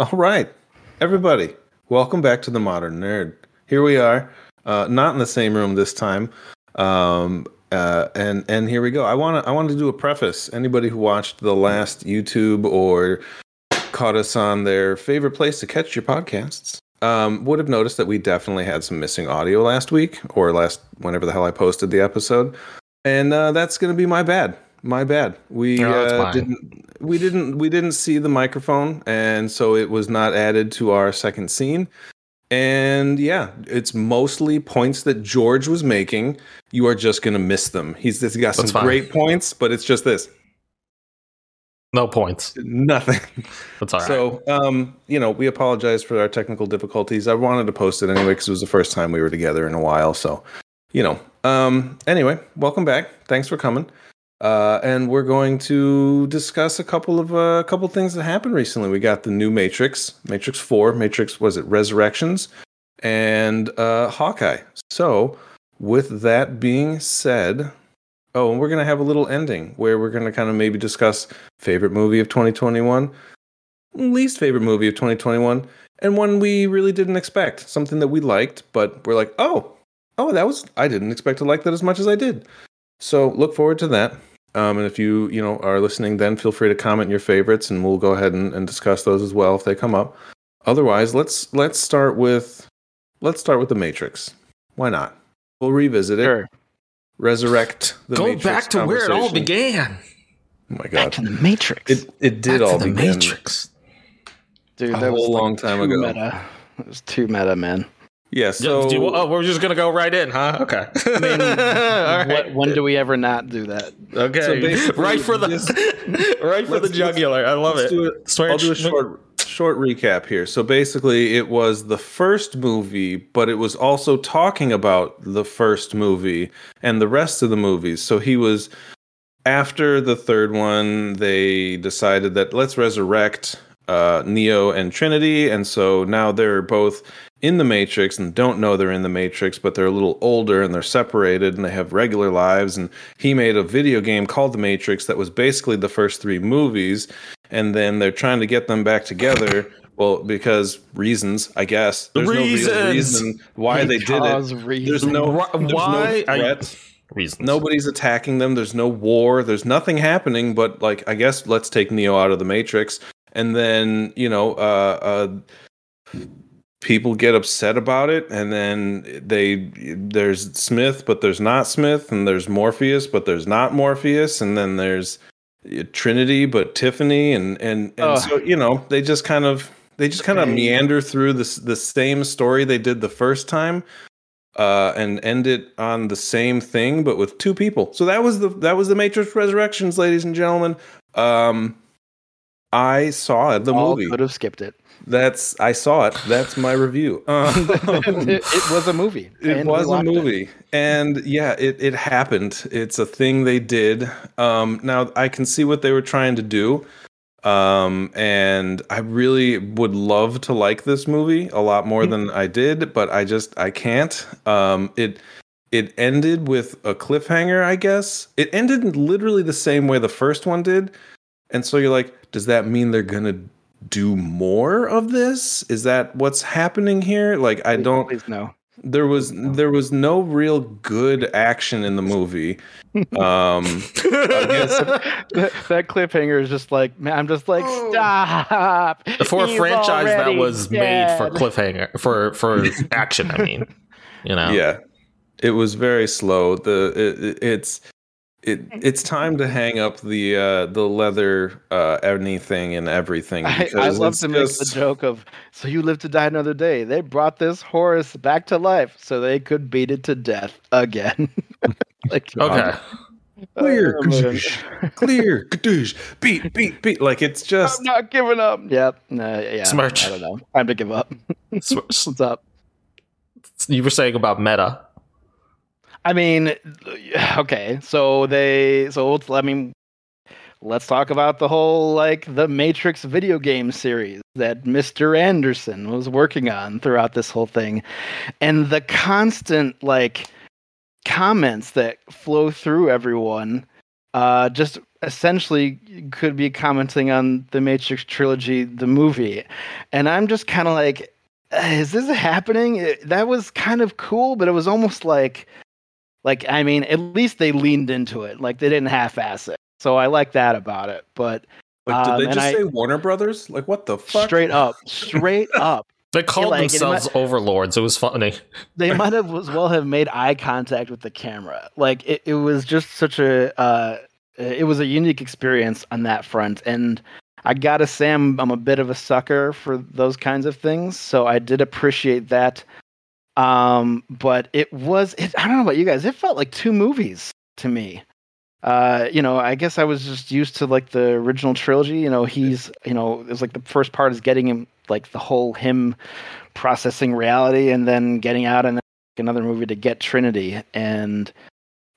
All right, everybody, welcome back to the Modern Nerd. Here we are, uh, not in the same room this time, um, uh, and and here we go. I want to I want to do a preface. Anybody who watched the last YouTube or caught us on their favorite place to catch your podcasts um, would have noticed that we definitely had some missing audio last week or last whenever the hell I posted the episode, and uh, that's going to be my bad. My bad. We No, uh, didn't we didn't we didn't see the microphone, and so it was not added to our second scene. And yeah, it's mostly points that George was making. You are just going to miss them. He's, he's got some fine. great points, but it's just this No points. nothing. That's all right. So, um, you know, we apologize for our technical difficulties. I wanted to post it anyway because it was the first time we were together in a while. So, you know, um, anyway, welcome back. Thanks for coming. Uh, and we're going to discuss a couple of uh, couple things that happened recently. We got the new Matrix, Matrix Four, Matrix was it Resurrections, and uh, Hawkeye. So, with that being said, oh, and we're gonna have a little ending where we're gonna kind of maybe discuss favorite movie of 2021, least favorite movie of 2021, and one we really didn't expect, something that we liked, but we're like, oh, oh, that was I didn't expect to like that as much as I did. So look forward to that. Um, and if you you know are listening, then feel free to comment your favorites, and we'll go ahead and, and discuss those as well if they come up. Otherwise, let's let's start with let's start with the Matrix. Why not? We'll revisit it. Sure. Resurrect the Go Matrix back to where it all began. Oh my god! Back god, to the Matrix. it it did Back all to the begin Matrix. Dude, a that was whole like long time too ago. Meta. It was too meta, man. Yeah. So, So do you, oh, we're just gonna go right in, huh? Okay. I mean, All right. what, when do we ever not do that? okay. So right for the this- right for the jugular. I love it. do it. Swear- I'll do a short short recap here. So basically, it was the first movie, but it was also talking about the first movie and the rest of the movies. So he was after the third one. They decided that let's resurrect uh, Neo and Trinity, and so now they're both in the Matrix and don't know they're in the Matrix, but they're a little older and they're separated and they have regular lives. And he made a video game called The Matrix that was basically the first three movies. And then they're trying to get them back together. Well, because reasons, I guess. There's no real Reasons. reason why they did it. Because There's no, Why- there's why no I- Reasons. Nobody's attacking them. There's no war. There's nothing happening. But like, I guess let's take Neo out of the Matrix, and then you know, uh, uh, people get upset about it, and then they there's Smith, but there's not Smith, and there's Morpheus, but there's not Morpheus, and then there's uh, Trinity, but Tiffany, and and and so you know, they just kind of they just kind of meander through this the same story they did the first time uh, and end it on the same thing, but with two people. So that was the that was the Matrix Resurrections, ladies and gentlemen. Um, I saw it, the All movie. could have skipped it. That's I saw it. That's my review. it, Um, it was a movie. it was a watched it. movie, and yeah, it it happened. It's a thing they did. Um, now I can see what they were trying to do, um, and I really would love to like this movie a lot more than I did, but I just I can't. Um, it it ended with a cliffhanger, I guess. It ended literally the same way the first one did, and so you're like, does that mean they're gonna do more of this? Is that what's happening here? Like, I don't Please no. there was there was no real good action in the movie. Um, guess- that, that cliffhanger is just like, man, I'm just like, Oh. stop. for a He's franchise that already was made for cliffhanger for for action. I mean, you know. yeah, it was very slow. The it, it- it's it it's time to hang up the uh, the leather uh, anything and everything. I, I love it's to make the joke of, so you live to die another day. They brought this horse back to life so they could beat it to death again. like, Okay. Clear, oh, kadoosh, clear, kadoosh, beat, beat, beat. Like it's just I'm not giving up. Yep. Nah, yeah. Smirch. I don't know. Time to give up. S- What's up? You were saying about meta. I mean, okay. So they, so let's, I mean, let's talk about the whole like the Matrix video game series that Mr. Anderson was working on throughout this whole thing, and the constant like comments that flow through everyone. Uh, just essentially could be commenting on the Matrix trilogy, the movie, and I'm just kind of like, is this happening? That was kind of cool, but it was almost like, like I mean, at least they leaned into it, like they didn't half-ass it. So I like that about it. But Like, did Um, they and just I- say Warner Brothers? Like, what the fuck? straight up, straight up, They called like, it themselves overlords. It was funny. they might have as well have made eye contact with the camera. Like it, it was just such a uh, it was a unique experience on that front. And I gotta say, I'm, I'm a bit of a sucker for those kinds of things, so I did appreciate that. Um, but it was it, I don't know about you guys. It felt like two movies to me. Uh, you know, I guess I was just used to like the original trilogy. You know, he's you know, it was like the first part is getting him like the whole him processing reality and then getting out and then another movie to get Trinity. And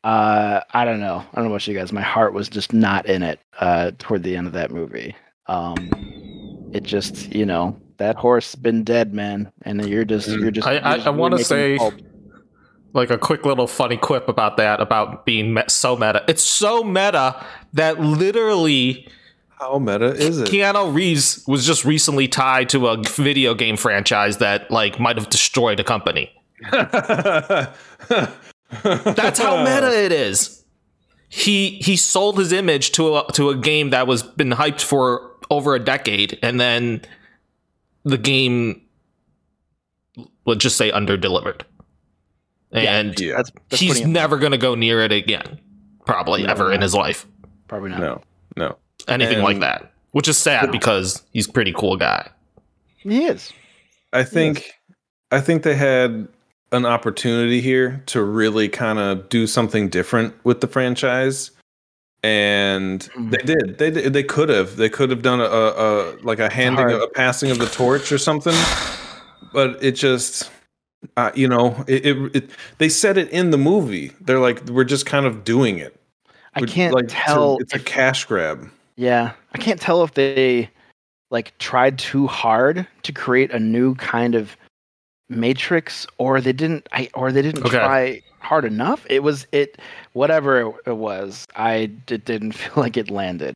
uh, I don't know. I don't know about you guys. My heart was just not in it uh, toward the end of that movie. Um, it just, you know, that horse been dead, man, and you're just, mm. you're just. I- you're I- just I wanna say- pulp. Like a quick little funny quip about that, about being me- so meta. It's so meta that literally How meta is it? Keanu Reeves was just recently tied to a video game franchise that like might have destroyed a company. That's how meta it is. He he sold his image to a to a game that was been hyped for over a decade, and then the game, let's just say, under delivered And Yeah. That's, that's he's never gonna go near it again, probably No, ever no. in his life. probably not. No, no. Anything And- like that, which is sad because he's a pretty cool guy. He is. I think I think they had an opportunity here to really kind of do something different with the franchise. And Mhm. they did. They. They could have. They could have done a, a, a like a handing, hard. a passing of the torch or something. But it just, uh, you know, it, it, it. They said it in the movie. They're like, we're just kind of doing it. I can't like, to- tell. it's a if- cash grab. Yeah, I can't tell if they like tried too hard to create a new kind of matrix or they didn't I or they didn't Okay. try hard enough. It was it whatever it, was. I it didn't feel like it landed.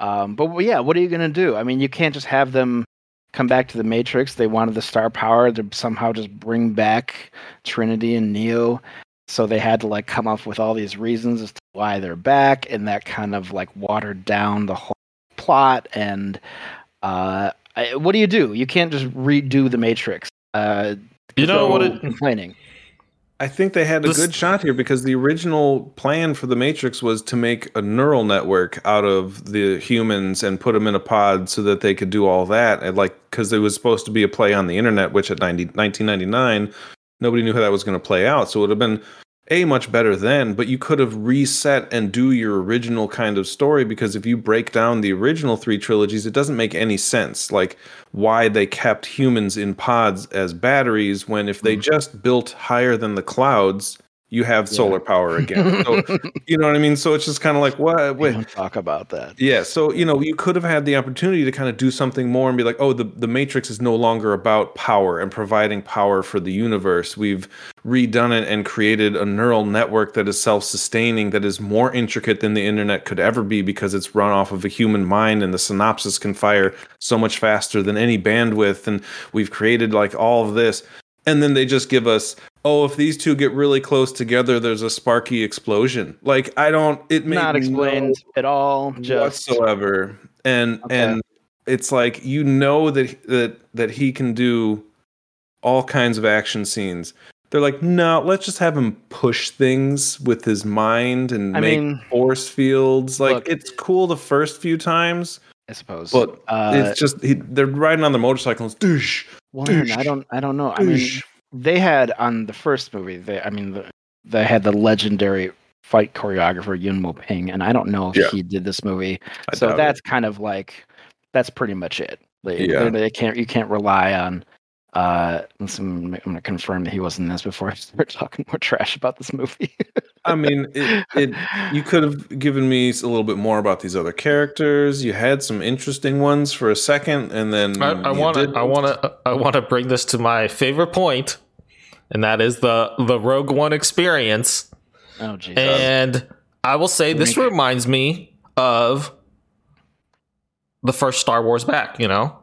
Um but yeah, what are you going to do? I mean, you can't just have them come back to the matrix. They wanted the star power to somehow just bring back Trinity and Neo. So they had to like come up with all these reasons as to why they're back, and that kind of like watered down the whole plot. And uh, I, what do you do? You can't just redo the Matrix. Uh, You know what? It, complaining. I think they had a good shot here because the original plan for the Matrix was to make a neural network out of the humans and put them in a pod so that they could do all that. And like, because it was supposed to be a play on the internet, which at 90, 1999, nobody knew how that was going to play out. So it would have been a much better then, but you could have reset and do your original kind of story because if you break down the original three trilogies, it doesn't make any sense. Like why they kept humans in pods as batteries when if they mm. just built higher than the clouds, you have solar power again. So you know what I mean? So it's just kind of like what wait, talk about that. yeah, so you know, you could have had the opportunity to kind of do something more and be like, "Oh, the the Matrix is no longer about power and providing power for the universe. We've redone it and created a neural network that is self-sustaining, that is more intricate than the internet could ever be because it's run off of a human mind and the synapses can fire so much faster than any bandwidth and we've created like all of this." And then they just give us, "Oh, if these two get really close together, there's a sparky explosion." Like I don't it made Not no at all. Just whatsoever. And Okay. and it's like you know that that that he can do all kinds of action scenes. They're like, no, let's just have him push things with his mind and I make mean, force fields. Like look, it's cool the first few times, I suppose. but uh, it's just he, they're riding on the motorcycles. Doosh, one, douche, I don't. I don't know. I mean. They had on the first movie. They, I mean, the, they had the legendary fight choreographer Yuen Woo-ping, and I don't know if Yeah. he did this movie. I so doubt it. that's kind of like that's pretty much it. They, Yeah. they, they can't you can't rely on. Uh, listen, I'm going to confirm that he wasn't in this before I start talking more trash about this movie. I mean, it, it you could have given me a little bit more about these other characters. You had some interesting ones for a second, and then I want to. I want to. I want to bring this to my favorite point, and that is the the Rogue One experience. oh jeez. And I will say this Remake. reminds me of the first Star Wars back. You know,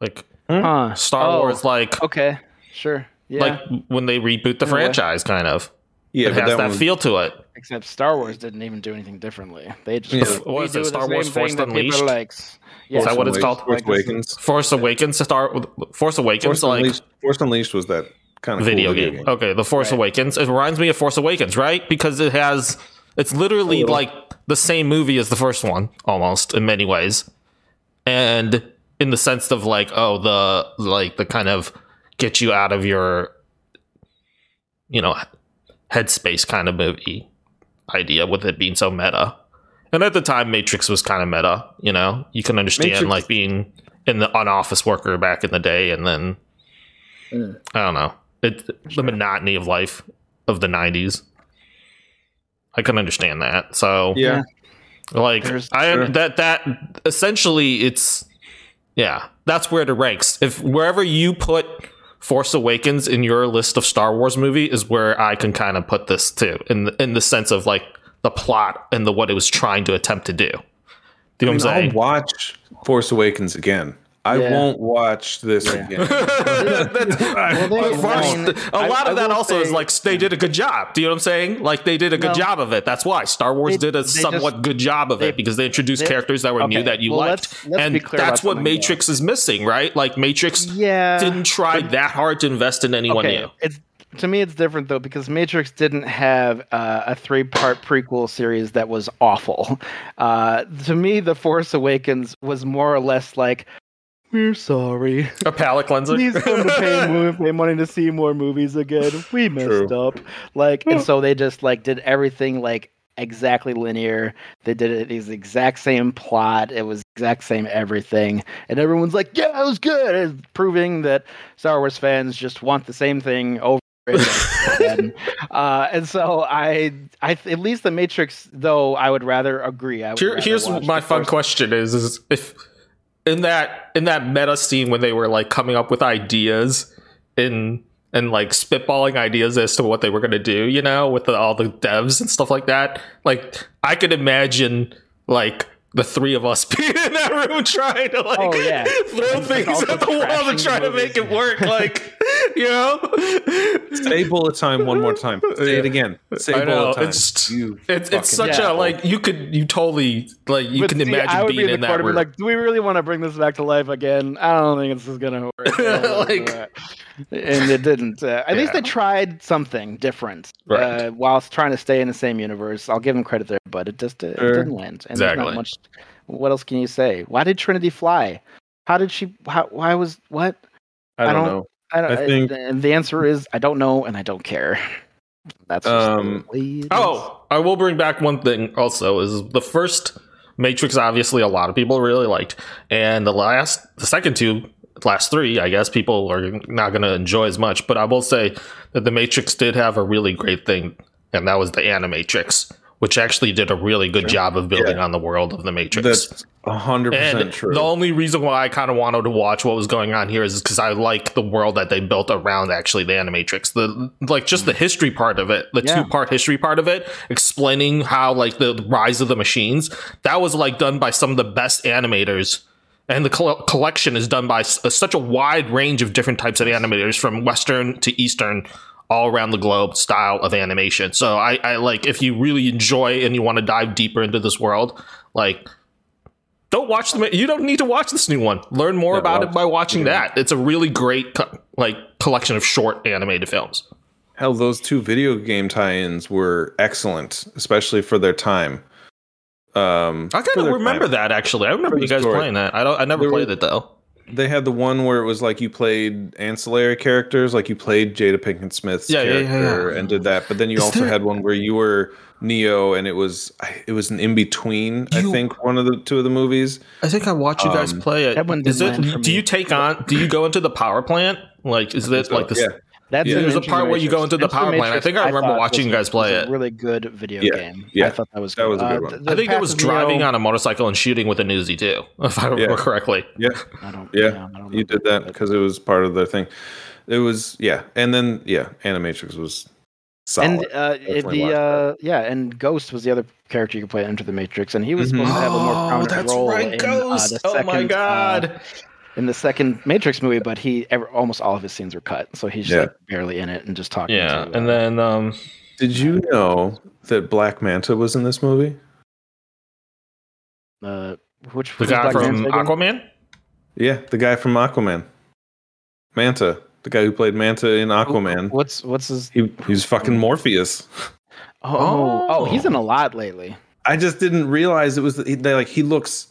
like hmm. Huh. Star Oh, Wars, like Okay. Sure. Yeah. like when they reboot the In franchise, kind of. Yeah, it has that, that one, feel to it. Except Star Wars didn't even do anything differently. They just Yeah. go, What it, the Star same Wars thing Force that people Unleashed? likes. Is that what it's called? Force Awakens. Force Awakens to start with. Force Awakens, Force like Unleashed. Force Unleashed was that kind of video, cool game. Okay, the Force Right. Awakens. It reminds me of Force Awakens, right? Because it has. It's literally little. like the same movie as the first one, almost in many ways, and in the sense of like, oh, the like the kind of get you out of your, you know, headspace kind of movie idea with it being so meta. And at the time, Matrix was kind of meta. You know, you can understand Matrix- like being in the an office worker back in the day, and then Mm. I don't know it the monotony of life of the '90s. I can understand that. So Yeah. like There's- I Sure. that that essentially it's yeah that's where it ranks. If wherever you put Force Awakens in your list of Star Wars movie is where I can kind of put this too in the, in the sense of like the plot and the what it was trying to attempt to do. Do you know I mean, what I'm I'll saying? watch Force Awakens again. I Yeah. won't watch this Yeah. again. That's- Well, they- I first, mean, lot I of that will also is like they did a good job. Do you know what I'm saying? Like they did a good No. job of it. That's why Star Wars They- did a they just- somewhat good job of they- it because they introduced they- characters that were new that you well, liked, let's- let's and that's what something, though. Matrix is missing, right? Like Matrix Yeah. didn't try that hard to invest in anyone okay. new. It's to me, it's different though because Matrix didn't have uh, a three-part prequel series that was awful. Uh, to me, The Force Awakens was more or less like, "We're sorry. A palate cleanser. Please come to pay, pay money to see more movies again. We messed True. up." Like, and so they just like did everything like exactly linear. They did it the exact same plot. It was exact same everything, and everyone's like, "Yeah, it was good," It's proving that Star Wars fans just want the same thing over. and uh, and so I, I at least the Matrix, though I would rather agree. I would Here, rather here's my fun question: is is if in that in that meta scene when they were like coming up with ideas in and like spitballing ideas as to what they were going to do, you know, with the, all the devs and stuff like that. Like I could imagine like the three of us being in that room trying to like Oh, yeah. throw And things at the wall to try to make it work. Like you know, Say bullet time one more time. Say it again. Say I know, bullet time. it's- you it's it's such Yeah. a like you could you totally like you But can see, I imagine would being be in in that corner, room. like, do we really want to bring this back to life again? I don't think this is gonna work. Like- and it didn't. Uh, at least they tried something different, Right. uh, whilst trying to stay in the same universe. I'll give them credit there, but it just uh, Sure. it didn't land. And Exactly. not much. What else can you say? Why did Trinity fly? How did she? How, why was what? I don't, I don't- know. I don't. I think- and the answer is I don't know, and I don't care. That's just Um, the way it is. Oh, I will bring back one thing also is the first Matrix obviously a lot of people really liked and the last the second two last three I guess people are not going to enjoy as much but I will say that the Matrix did have a really great thing and that was the Animatrix which actually did a really good job of building on the world of the Matrix. That's hundred percent true. the only reason why I kind of wanted to watch what was going on here is because I like the world that they built around actually the Animatrix. The like just the history part of it, the Yeah. two part history part of it, explaining how like the rise of the machines. That was like done by some of the best animators. And the coll- collection is done by s- such a wide range of different types of animators, from Western to Eastern, all around the globe style of animation. So I, I like if you really enjoy and you want to dive deeper into this world, like don't watch the you don't need to watch this new one learn more Yeah, about watch- it by watching yeah. that it's a really great co- like collection of short animated films Hell, those two video game tie-ins were excellent, especially for their time. Um, i kind of remember time. that actually i remember you guys story. playing that i don't i never There played were- it though They had the one where it was like you played ancillary characters, like you played Jada Pinkett Smith's Yeah, yeah, yeah, character yeah. and did that. But then you Is also there- had one where you were Neo, and it was it was an in between. I think one of the two of the movies. i think i watched you guys Um, play it that one is it do you take on do you go into the power plant like is it So, like this yeah, That's Yeah. There's a part where you go into the Into power plant. I think I remember thought watching you guys play it. A really good video Yeah. game. Yeah. I thought that was That good. was a good Uh, one. the- i think it was Path Neo- driving on a motorcycle and shooting with a Uzi too if i remember Yeah. correctly yeah, I don't. yeah. I don't You did that because it was part of their thing. It was yeah, and then yeah, Animatrix was solid. And uh, Definitely the uh, yeah, and Ghost was the other character you could play Enter the Matrix, and he was Mhm. supposed to have a more Oh, prominent that's role right, in Ghost. uh, the oh second, my uh, god. In the second Matrix movie, but he ever, almost all of his scenes were cut, so he's just Yeah. like barely in it and just talking. yeah, to, and uh, then um Did you know that Black Manta was in this movie? uh, which the guy Black from Manta? Aquaman? Yeah, the guy from Aquaman. Manta, the guy who played Manta in Aquaman. What's what's his? He, he's fucking Morpheus. Oh, oh, Oh. he's in a lot lately. I just didn't realize it was he, they, like he looks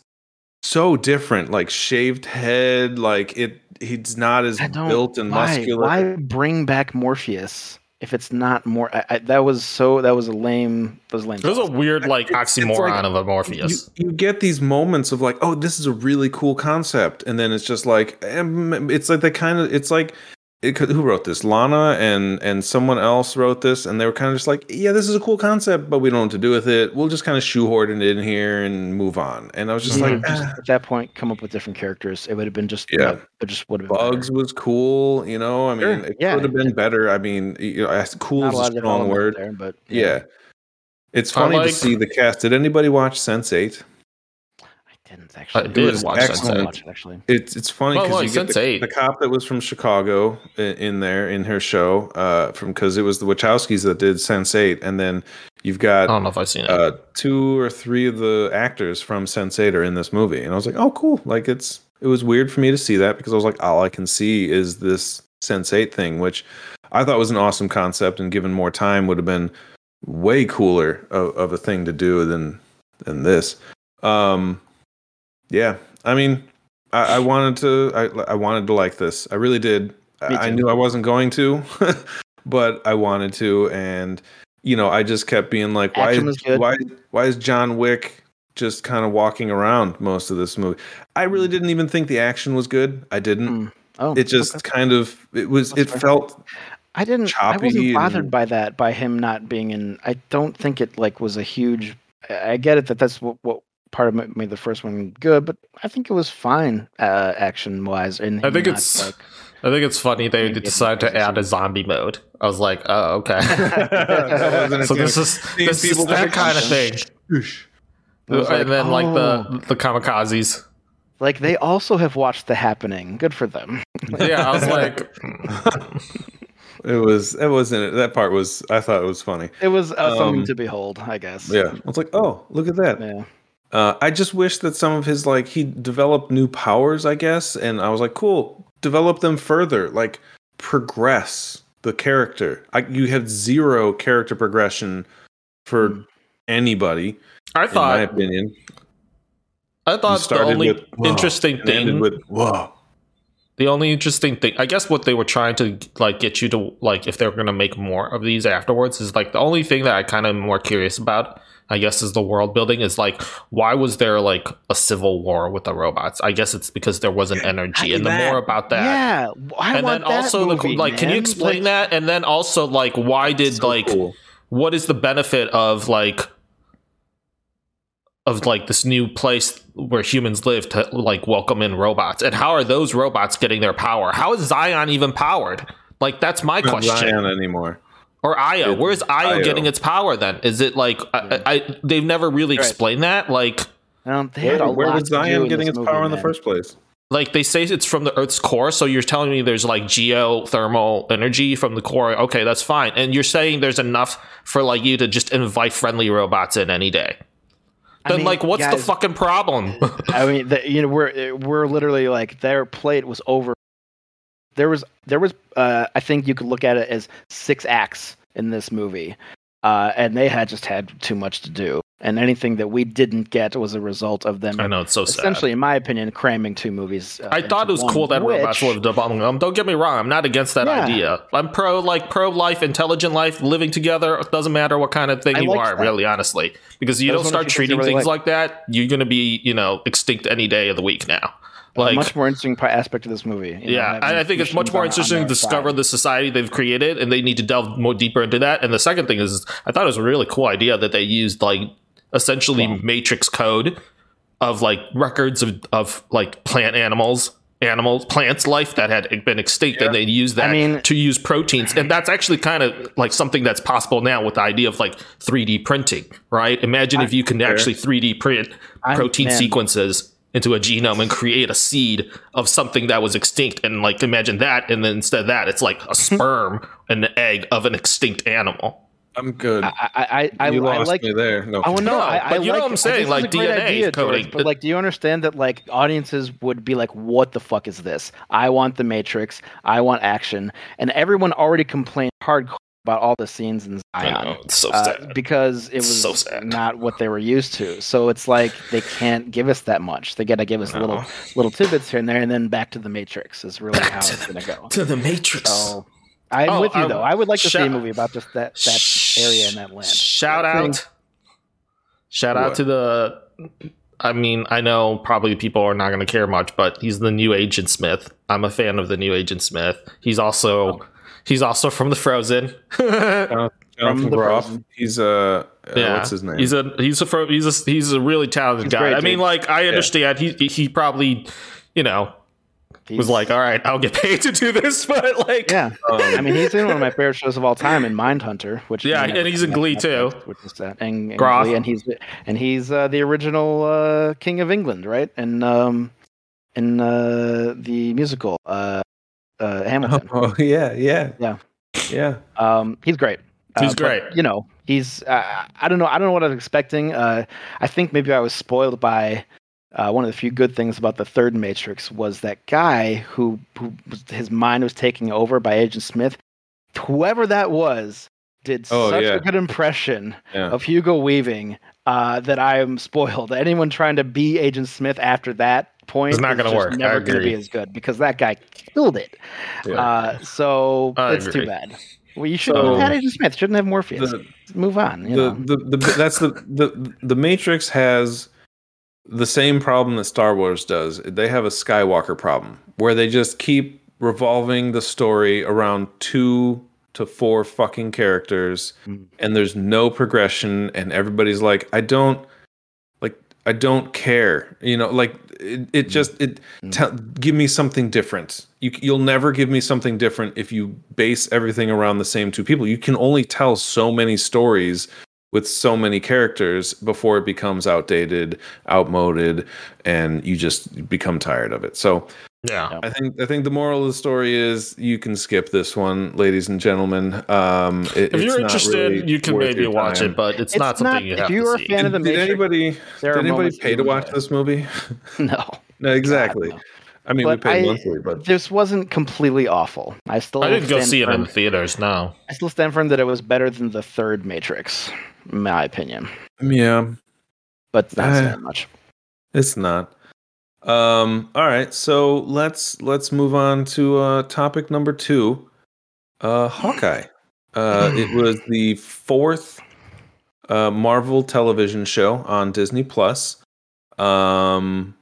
so different, like shaved head, like it. He's not as built and why, muscular. Why bring back Morpheus if it's not more? I, I, that was so. That was a lame. That was lame. It was a weird like It's- it's oxymoron like- of a Morpheus. you get these moments of like, oh, this is a really cool concept, and then it's just like, eh, it's like they kind of, it's like, it, who wrote this? Lana and and someone else wrote this, and they were kind of just like, yeah, this is a cool concept, but we don't know what to do with it. We'll just kind of shoehorn it in here and move on. And I was just Mhm. like, Just ah. at that point, come up with different characters. It would have been just Yeah. uh, it just would have been Bugs was cool, you know. I mean, Sure, it yeah. could have been better. I mean, you know, cool Not a is a strong word. there, but Yeah. It's funny like- to see the cast. Did anybody watch Sense8? I didn't actually. I did was watch excellent. didn't actually. It's it's funny because like you get the, the cop that was from Chicago in, in there in her show uh, from because it was the Wachowskis that did Sense8, and then you've got I don't know if I've seen it. uh, two or three of the actors from Sense8 are in this movie, and I was like, oh, cool. Like it's it was weird for me to see that because I was like, all I can see is this Sense8 thing, which I thought was an awesome concept, and given more time would have been way cooler of, of a thing to do than than this. Um, yeah, I mean, I, I wanted to, I, I wanted to like this. I really did. I knew I wasn't going to, but I wanted to, and you know, I just kept being like, why, Action why, why is John Wick just kind of walking around most of this movie? I really didn't even think the action was good. I didn't. Hmm. Oh, It just okay. kind of, it was, That's it fair. felt I didn't. I wasn't bothered and- by that. By him not being in. I don't think it like was a huge. I I get it that that's what, what part of ma- made the first one good, but I think it was fine uh, action wise. And I think not, it's like, I think it's funny they Maybe decided to add a zombie mode. I was like, oh okay. That wasn't a so this is this is that kind of thing. Whoosh. Like, and then like oh. the the kamikazes. like they also have watched The Happening. Good for them. Yeah, I was like. It was, it wasn't, that part was, I thought it was funny. It was uh, something Um, to behold, I guess. Yeah. I was like, oh, look at that. Yeah. Uh, I just wish that some of his like he developed new powers, I guess, and I was like, cool, develop them further, like progress the character. I, you had zero character progression for Hmm. anybody, I thought, in my opinion. I thought the only with, interesting thing with whoa. The only interesting thing, I guess, what they were trying to like get you to like, if they're going to make more of these afterwards, is like the only thing that I kind of more curious about. I guess is the world building is like why was there like a civil war with the robots? I guess it's because there wasn't energy, and the that. more about that, Yeah. I and then also that the movie, like, can you explain Like, that? And then also like, why did So like cool. what is the benefit of like of like this new place where humans live to like welcome in robots and how are those robots getting their power how is zion even powered like that's my question Zion anymore. Or io It's where's io, Io. getting its power then is it like I, I they've never really Right. explained that like Um, they had Where, a where was to Zion getting its movie, power in the first place? like they say it's from the earth's core so you're telling me there's like geothermal energy from the core okay that's fine and you're saying there's enough for like you to just invite friendly robots in any day I then mean, like what's the fucking problem I mean, the, you know, we're we're literally like their plate was over. There was there was uh, I think you could look at it as six acts in this movie, uh, and they had just had too much to do, and anything that we didn't get was a result of them. i know it's so sad Essentially, in my opinion, cramming two movies. Uh, I thought it was cool that robots which- lived among them. Don't get me wrong; I'm not against that Yeah. idea. I'm pro like pro life, intelligent life, living together. It doesn't matter what kind of thing I you are, that. really, honestly. Because you don't start of the things I treating really things liked. like that, you're gonna be, you know, extinct any day of the week now. Like, a much more interesting aspect of this movie. you know, yeah, having I, I think it's much more interesting to discover side. the society they've created, and they need to delve more deeper into that. And the second thing is, I thought it was a really cool idea that they used like essentially matrix code of like records of, of like plant animals animals, plants life that had been extinct, and they use that I mean- to use proteins. And that's actually kind of like something that's possible now with the idea of like 3D printing, right? Imagine if you can actually 3D print protein man. sequences into a genome and create a seed of something that was extinct and like imagine that and then instead of that it's like a sperm and an egg of an extinct animal I'm good. I I I, you I lost like me there. No, Oh no, No, I, I but you know like, what I'm saying, like a great DNA idea, George, coding. But like, do you understand that like audiences would be like, "What the fuck is this? I want the Matrix. I want action." And everyone already complained hardcore about all the scenes in I Zion know, it's so uh, sad because it was So sad. not what they were used to. So it's like they can't give us that much. They got to give us No. little little tidbits here and there, and then back to the Matrix is really Back how it's the- gonna go. to the matrix So I'm Oh, with you I- though. I would like to see a movie about just that that area and that land. shout Yeah. out shout out to the I mean, I know probably people are not going to care much, but he's the new Agent Smith. I'm a fan of the new Agent Smith. He's also he's also from the Frozen. Jonathan From the Groff. Frozen. He's uh, uh, yeah, what's his name? He's a he's a fro- he's a he's a really talented He's guy. great, I mean, like I understand he he probably you know was like, all right, I'll get paid to do this, but like Yeah. Um, I mean, he's in one of my favorite shows of all time, in Mindhunter, which Yeah, and he's in Glee, too. Which is that, and, and, Groff. Glee, and he's and he's uh, the original uh, King of England, right? And um, in uh, the musical uh, uh, Hamilton. oh yeah, yeah, Yeah. yeah. Um, he's great. He's Uh, but, great. you know, he's. Uh, I don't know. I don't know what I was expecting. Uh, I think maybe I was spoiled by. Uh, one of the few good things about the third Matrix was that guy who, who was, his mind was taking over by Agent Smith. Whoever that was did Oh, such yeah. a good impression Yeah. of Hugo Weaving uh, that I am spoiled. Anyone trying to be Agent Smith after that point It's not gonna work. I Never going to be as good because that guy killed it. Yeah. Uh, so I it's agree. too bad. Well, you shouldn't So- have had Agent Smith. Shouldn't have Morpheus. The, Move on. You the, know. the, the that's the, the the Matrix has the same problem that Star Wars does. They have a Skywalker problem where they just keep revolving the story around two to four fucking characters Mm. and there's no progression and everybody's like I don't like I don't care. You know, like it, it just it Mm. tell give me something different. You you'll never give me something different if you base everything around the same two people. You can only tell so many stories with so many characters before it becomes outdated, outmoded, and you just become tired of it. So yeah. I think I think the moral of the story is you can skip this one, ladies and gentlemen. Um, it- If you're not interested, really you can maybe watch time. it, but it's, It's not something not- you if have you to are a see. fan of the Did, did Matrix, anybody did anybody pay to watch enjoy. this movie? no. no, exactly. no. I mean, But we paid I- monthly, but This wasn't completely awful. I still I didn't go stand see it in firm- the theaters. No, I still stand firm that it was better than the third Matrix, in my opinion. yeah, But that's not Uh, saying much. It's not. Um, all right, so let's let's move on to uh, topic number two. Uh, Hawkeye. Uh, it was the fourth uh, Marvel television show on Disney Plus. Um,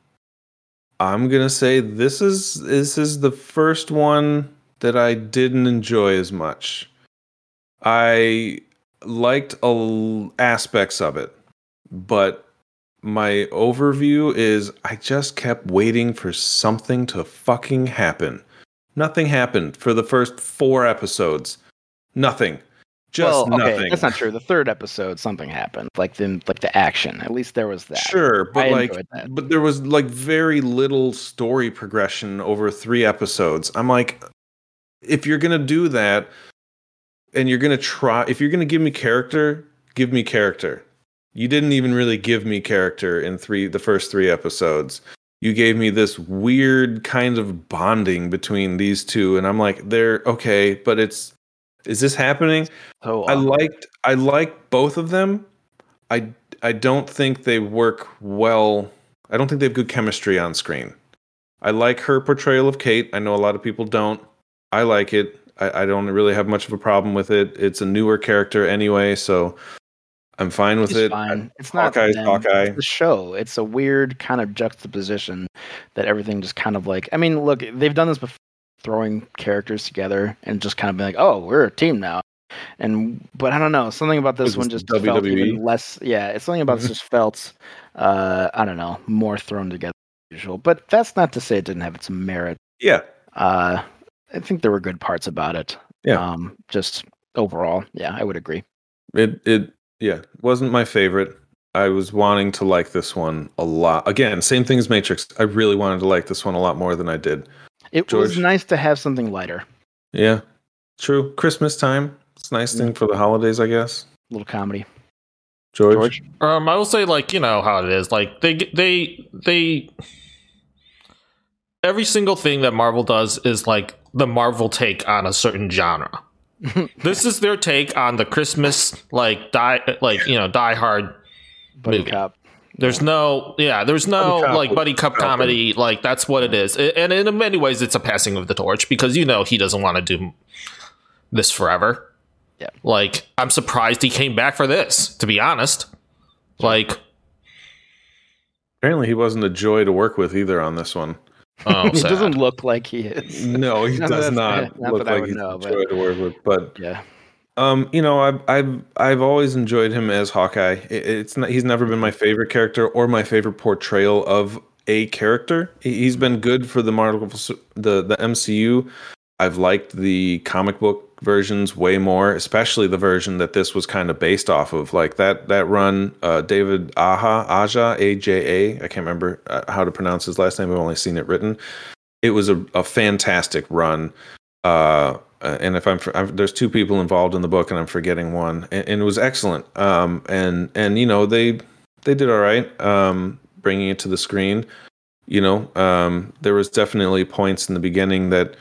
I'm gonna say this is this is the first one that I didn't enjoy as much. I liked aspects of it, but my overview is I just kept waiting for something to fucking happen. Nothing happened for the first four episodes. Nothing. Just well, okay, nothing. that's not true. The third episode, something happened, like the like the action. At least there was that. Sure, but I like but there was like very little story progression over 3 episodes. I'm like if you're going to do that and you're going to try if you're going to give me character, give me character. You didn't even really give me character in 3 the first 3 episodes. You gave me this weird kind of bonding between these two and I'm like they're okay, but it's is this happening? So I liked I like both of them. I I don't think they work well. I don't think they have good chemistry on screen. I like her portrayal of Kate. I know a lot of people don't. I like it. I, I don't really have much of a problem with it. It's a newer character anyway, so I'm fine with It's it. fine. It's not Hawkeye's them. Hawkeye. It's the show. It's a weird kind of juxtaposition that everything just kind of like. I mean, look, they've done this before, throwing characters together and just kind of being like, "Oh, we're a team now." And but I don't know, something about this one just felt even less. Yeah, it's something about this just felt, uh, I don't know, more thrown together. than usual. But that's not to say it didn't have its merit. Yeah. Uh, I think there were good parts about it. Yeah. Um, just overall, yeah, I would agree. It it yeah wasn't my favorite. I was wanting to like this one a lot. Again, same thing as Matrix. I really wanted to like this one a lot more than I did. It was nice to have something lighter, Yeah, true. Christmas time. It's a nice thing for the holidays, I guess. a little comedy. George. George, Um, I will say, like you know how it is. Like they they they every single thing that Marvel does is like the Marvel take on a certain genre. this is their take on the Christmas like die like you know Die Hard. buddy movie. cop. There's no yeah. There's no Buddy like buddy cop comedy. Like that's what it is. And in many ways, it's a passing of the torch because you know he doesn't want to do this forever. Yeah. Like I'm surprised he came back for this. To be honest, like Apparently, he wasn't a joy to work with either on this one. Oh, he sad. doesn't look like he is. No, he No, does that's- not not look like he's know, a but- to work with. But Yeah, um, you know, I've I've I've always enjoyed him as Hawkeye. It, it's not, he's never been my favorite character or my favorite portrayal of a character. He- He's been good for the Marvel, the the MCU. I've liked the comic book versions way more, especially the version that this was kind of based off of. Like that that run, uh, David Aha, Aja Aja A J A. I can't remember uh, how to pronounce his last name. I've only seen it written. It was a, a fantastic run. Uh, and if I'm, I'm there's two people involved in the book, and I'm forgetting one, and, and it was excellent. Um, and and you know they they did all right, um, bringing it to the screen. You know, um, there was definitely points in the beginning that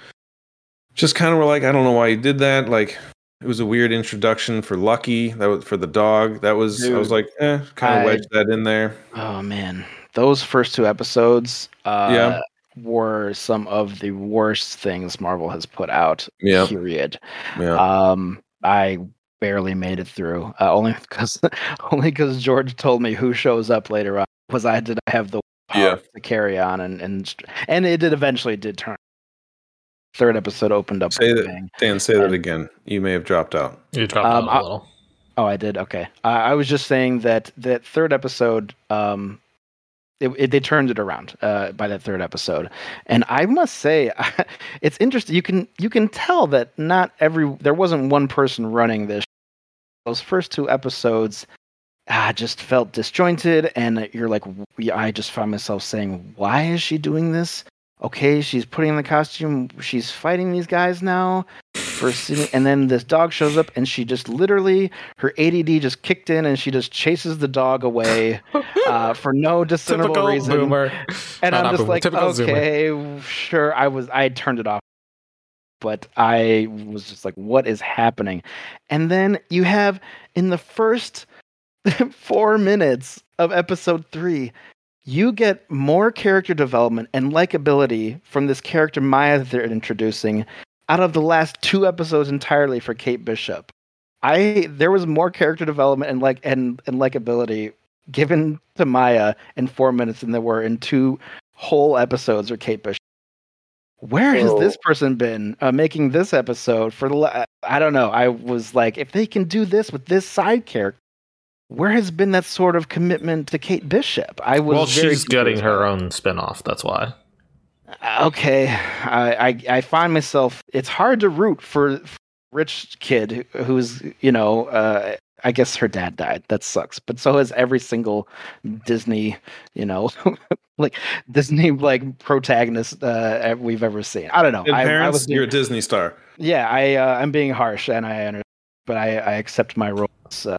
just kind of were like, I don't know why you did that. Like it was a weird introduction for Lucky. That was for the dog. That was I was like, eh, kind of wedged that in there. Oh man, those first two episodes, uh, Yeah. were some of the worst things Marvel has put out. Yeah, Period. yeah. Um, I barely made it through, uh, only because only because George told me who shows up later on. Was I did I have the power Yeah. to carry on and and and it did eventually did turn. Third episode opened up. Say that, bang. Dan. Say that again. You may have dropped out. you dropped Um, out I- a little. Oh, I did. Okay. Uh, I was just saying that that third episode, um, it, it, they turned it around uh, by that third episode, and I must say, it's interesting. You can you can tell that not every there wasn't one person running this. Those first two episodes, I just felt disjointed, and you're like, I just found myself saying, why is she doing this? Okay, she's putting on the costume. She's fighting these guys now. First, and then this dog shows up, and she just literally her ADD just kicked in, and she just chases the dog away uh, for no discernible Typical reason. boomer. And No, I'm not just boomer, like, typical Zoomer. okay, sure. I was, I turned it off, but I was just like, what is happening? And then you have in the first four minutes of episode three, you get more character development and likability from this character Maya that they're introducing out of the last two episodes entirely for Kate Bishop. I there was more character development and like and and likability given to Maya in four minutes than there were in two whole episodes of Kate Bishop. Where has this person been uh, making this episode for the? la- I don't know. I was like, if they can do this with this side character, where has been that sort of commitment to Kate Bishop? I was Well, very she's getting her own spin-off. That's why. Okay, I, I I find myself. It's hard to root for, for rich kid who's you know. Uh, I guess her dad died. That sucks. But so has every single Disney, you know, like Disney like protagonist uh, we've ever seen. I don't know. And I, I parents, was being- you're a Disney star. yeah, I uh, I'm being harsh, and I understand, but I, I accept my roles. Uh,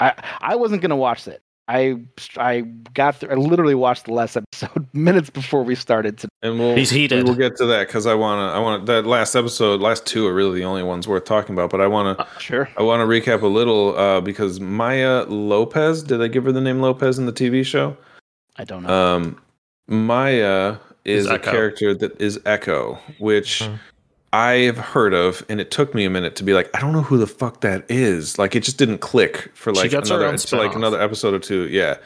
I I wasn't gonna watch it. I I got through. I literally watched the last episode minutes before we started. To And we'll He's heated. We will get to that because I want to. I want that last episode. Last two are really the only ones worth talking about. But I want to. sure. I want to recap a little uh, because Maya Lopez. Did I give her the name Lopez in the TV show? I don't know. Um, Maya is Is a character that is Echo, which Mhm. I've heard of, and it took me a minute to be like, I don't know who the fuck that is. Like, it just didn't click for like another, for like another episode or two. Yeah.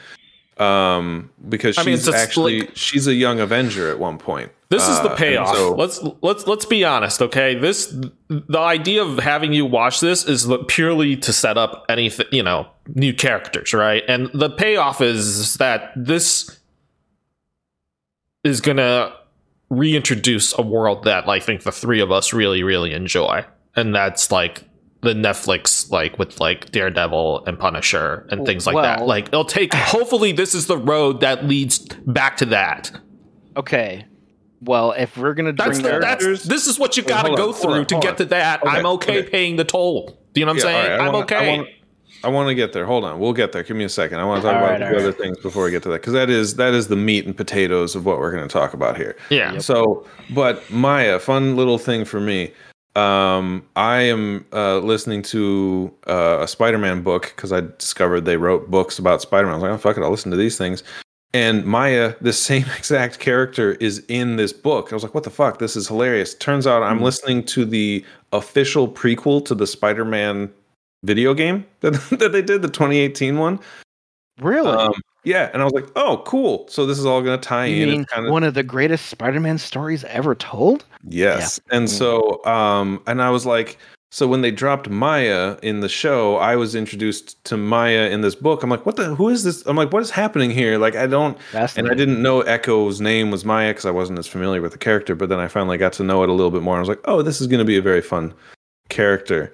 Um, because I mean, she's actually like- she's a young Avenger at one point. This is Uh, the payoff. so- let's let's let's be honest, okay? This the idea of having you watch this is purely to set up anything, you know, new characters, right? And the payoff is that this is gonna reintroduce a world that I think the three of us really, really enjoy, and that's like the Netflix, like with like Daredevil and Punisher and things like that. Like it'll take. hopefully, this is the road that leads back to that. Okay. Well, if we're gonna That's the, that, that's this is what you got to hold on, go through on, to get on. to that. Okay, I'm okay, okay. paying the toll. Do you know what I'm Yeah, saying? all right, I I'm wanna- okay. I wanna, I want to get there. Hold on, we'll get there. Give me a second. I want to talk All about right, the all other right. things before we get to that because that is that is the meat and potatoes of what we're going to talk about here. yeah. So, but Maya, fun little thing for me. Um, I am uh, listening to uh, a Spider-Man book because I discovered they wrote books about Spider-Man. I was like, oh fuck it, I'll listen to these things. And Maya, the same exact character, is in this book. I was like, what the fuck? This is hilarious. Turns out I'm listening to the official prequel to the Spider-Man video game that, that they did, the 2018 one. really, Um, yeah, and I was like, oh, cool. So this is all going to tie you in. mean kind of one of the greatest Spider-Man stories ever told? Yes. And Mm. so um and I was like so when they dropped Maya in the show, I was introduced to Maya in this book. I'm like, what the who is this? I'm like, what is happening here? Like I don't and I didn't know Echo's name was Maya because I wasn't as familiar with the character, but then I finally got to know it a little bit more. And I was like, oh, this is gonna be a very fun character.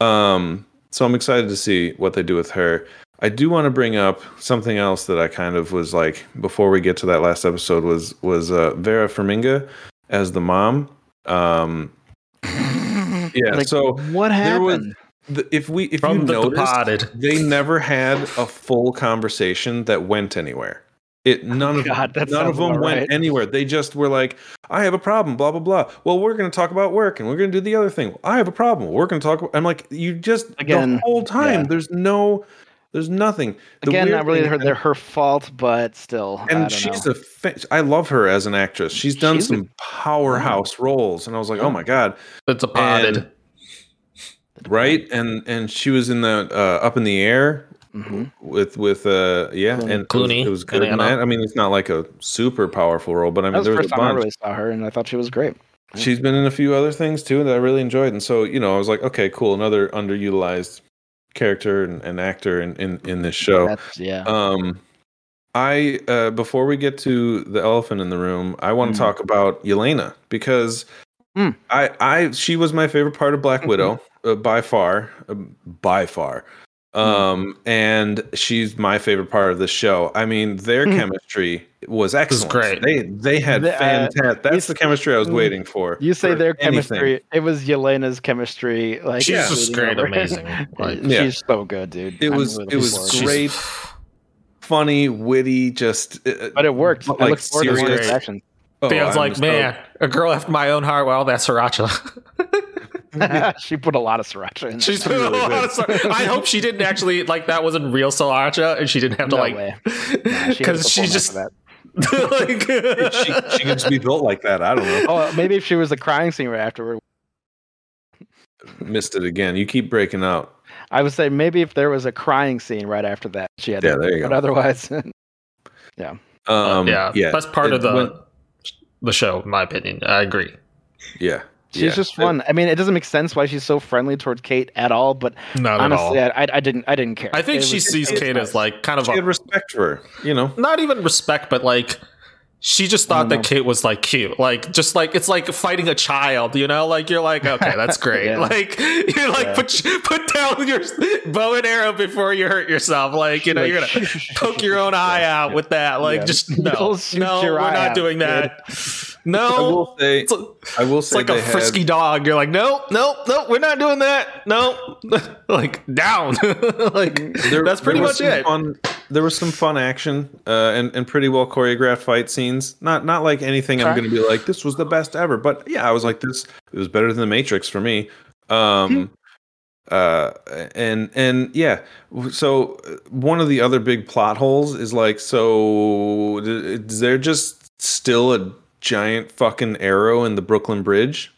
Um so I'm excited to see what they do with her. I do want to bring up something else that I kind of was like before we get to that last episode was was uh, Vera Farmiga as the mom. Um, yeah. Like, so what there was happened? if we if From you the noticed, departed. they never had a full conversation that went anywhere. It none of God, that none of them about went right. anywhere. They just were like, "I have a problem," blah blah blah. Well, we're going to talk about work, and we're going to do the other thing. I have a problem. We're going to talk. About, I'm like, you just Again, the whole time. yeah. There's no, there's nothing. The Again, weird not really thing- her, they're her fault, but still. I and don't she's know. a fa- I love her as an actress. She's done She's a- some powerhouse roles, and I was like, oh my god, that's a potted. And- right? And and she was in the uh, Up in the Air Mhm. with with uh yeah, Clooney. and it was, Clooney it was good. in Anna. I mean, it's not like a super powerful role, but I That mean, was the there was first a time I really saw her, and I thought she was great. She's been in a few other things too that I really enjoyed, and so you know, I was like, okay, cool, another underutilized character and, and actor in, in in this show. That's yeah. Um, I uh, before we get to the elephant in the room, I want to Mm. talk about Yelena because Mm. I I she was my favorite part of Black. Widow uh, by far, uh, by far. Um, and she's my favorite part of the show. I mean, their Mhm. chemistry was excellent. great. They they had The, uh, fantastic. That's the chemistry I was mm, waiting for. you say for their anything. chemistry. It was Yelena's chemistry. Like She's Yeah. just great, over. amazing. Like, Yeah. She's so good, dude. It I'm was- really it was looking forward great. funny, witty, just. uh, but it worked. But, I like, look forward to serious- his action. oh, Dan's I'm like, so- man, a girl after my own heart. Well, that's Sriracha. she put a lot of sriracha in. She's put a lot of sriracha. I hope she didn't actually like that wasn't real sriracha, and she didn't have to No like way. Nah, she had because to she just that. like she, she could just be built like that. I don't know. Oh, maybe if she was a crying scene right afterward. Missed it again. You keep breaking out. I would say maybe if there was a crying scene right after that, she had. Yeah, to, there you go. But go. otherwise, yeah, Um yeah, that's part of the went- the show, in my opinion. I agree. yeah. She's yeah. just fun. I mean, it doesn't make sense why she's so friendly towards Kate at all. But Not honestly, at all. I, I, I didn't, I didn't care. I think It she was- sees Kate nice. as like kind of She a had respect for her. You know. not even respect, but like she just thought that. Mm-hmm. Kate was like cute. Like just like it's like fighting a child, you know? Like you're like, okay, that's great. Yeah. Like you're like Yeah. put put down your bow and arrow before you hurt yourself. Like, you know, Like, you're gonna poke your own eye out with that. Like Yeah. just no. No, we're not out, doing that. I No. will say. It's, I will it's say like a frisky dog. You're like, no, no, no, we're not doing that. No, like down. like there- that's pretty much it. Fun, there was some fun action uh, and and pretty well choreographed fight scenes. Not not like anything I'm going to be like this was the best ever, but yeah, I was like this. It was better than the Matrix for me. Um, uh, and and yeah, so uh, one of the other big plot holes is like, so is there just still a giant fucking arrow in the Brooklyn Bridge?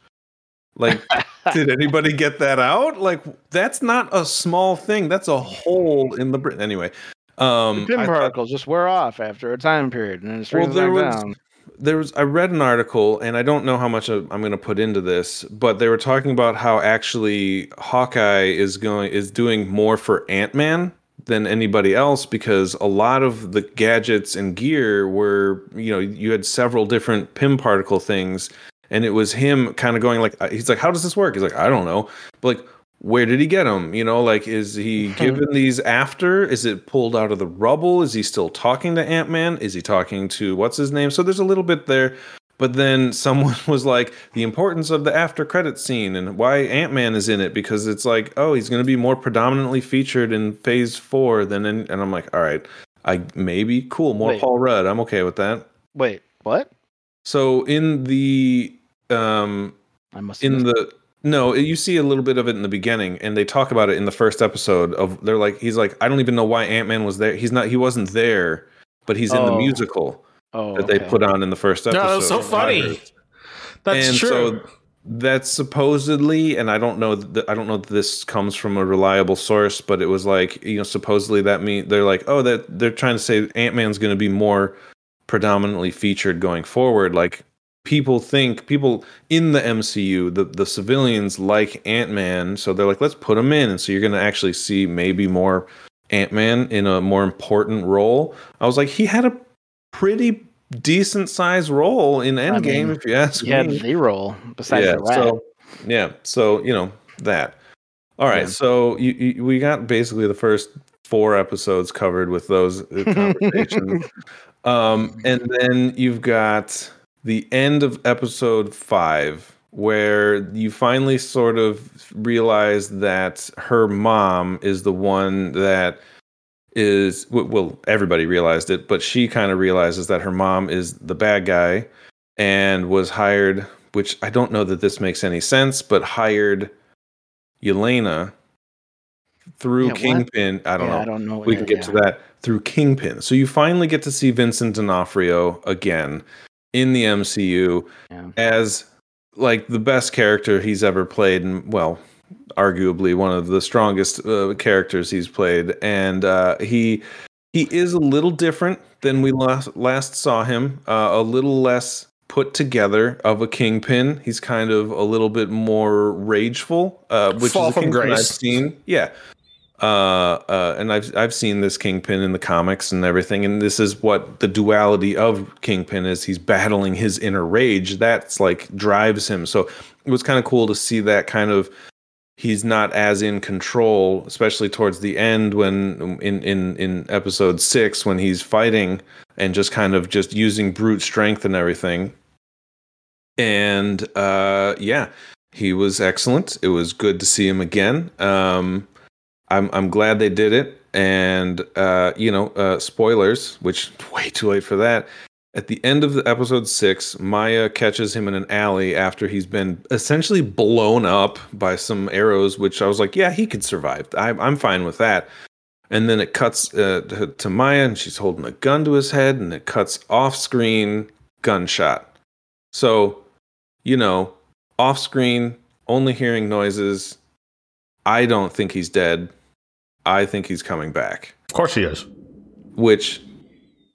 Like, did anybody get that out? Like, that's not a small thing. That's a hole in the bridge. Anyway, um, The pin I thought- particles just wear off after a time period, and it's Well, there was- down. there was I read an article, and I don't know how much I'm going to put into this, but they were talking about how actually Hawkeye is going is doing more for Ant Man than anybody else because a lot of the gadgets and gear were, you know, you had several different Pym particle things, and it was him kind of going like, uh, he's like, how does this work? He's like, I don't know, but like. Where did he get them? You know, like, is he given these after? Is it pulled out of the rubble? Is he still talking to Ant Man? Is he talking to what's his name? So there's a little bit there but then someone was like the importance of the after credit scene and why ant-man is in it because it's like oh he's going to be more predominantly featured in phase four than in and i'm like all right i maybe cool more Wait. paul rudd i'm okay with that Wait, what? so in the um I must in the no you see a little bit of it in the beginning and they talk about it in the first episode of they're like he's like i don't even know why ant-man was there he's not he wasn't there but he's in the Oh. musical oh, that they put on in the first episode No, that was so funny. That's and true. so that's supposedly and i don't know that i don't know that this comes from a reliable source but it was like you know supposedly that mean they're like oh that they're trying to say ant-man's going to be more predominantly featured going forward like people think people in the mcu the, the civilians like ant-man so they're like let's put him in and so you're going to actually see maybe more ant-man in a more important role i was like he had a pretty decent sized role in endgame mean, if you ask He had me the role besides yeah the rat. so yeah so you know that all right Yeah. so you, you, we got basically the first four episodes covered with those uh, conversations um and then you've got the end of episode five where you finally sort of realize that her mom is the one that is well everybody realized it but she kind of realizes that her mom is the bad guy and was hired which i don't know that this makes any sense but hired yelena through Yeah, what? kingpin i don't Yeah, know I don't know. we can get to that through Kingpin. So you finally get to see Vincent D'Onofrio again in the MCU Yeah. as like the best character he's ever played, and well, arguably one of the strongest uh, characters he's played. And uh, he he is a little different than we last last saw him. Uh, a little less put together of a Kingpin. He's kind of a little bit more rageful, uh, which Fall is a from Kingpin I've seen. Yeah, uh, uh, and I've I've seen this Kingpin in the comics and everything, and this is what the duality of Kingpin is. He's battling his inner rage. That's like drives him. So it was kind of cool to see that kind of. He's not as in control, especially towards the end when in in in episode six when he's fighting and just kind of just using brute strength and everything. And uh, yeah, he was excellent. It was good to see him again. Um, I'm I'm glad they did it. And uh, you know, uh, spoilers, which way too late for that. At the end of the episode six, Maya catches him in an alley after he's been essentially blown up by some arrows, which I was like, yeah, he could survive. I, I'm fine with that. And then it cuts uh, to, to Maya, and she's holding a gun to his head, and it cuts off screen gunshot. So, you know, off screen, only hearing noises. I don't think he's dead. I think he's coming back. of course he is. Which,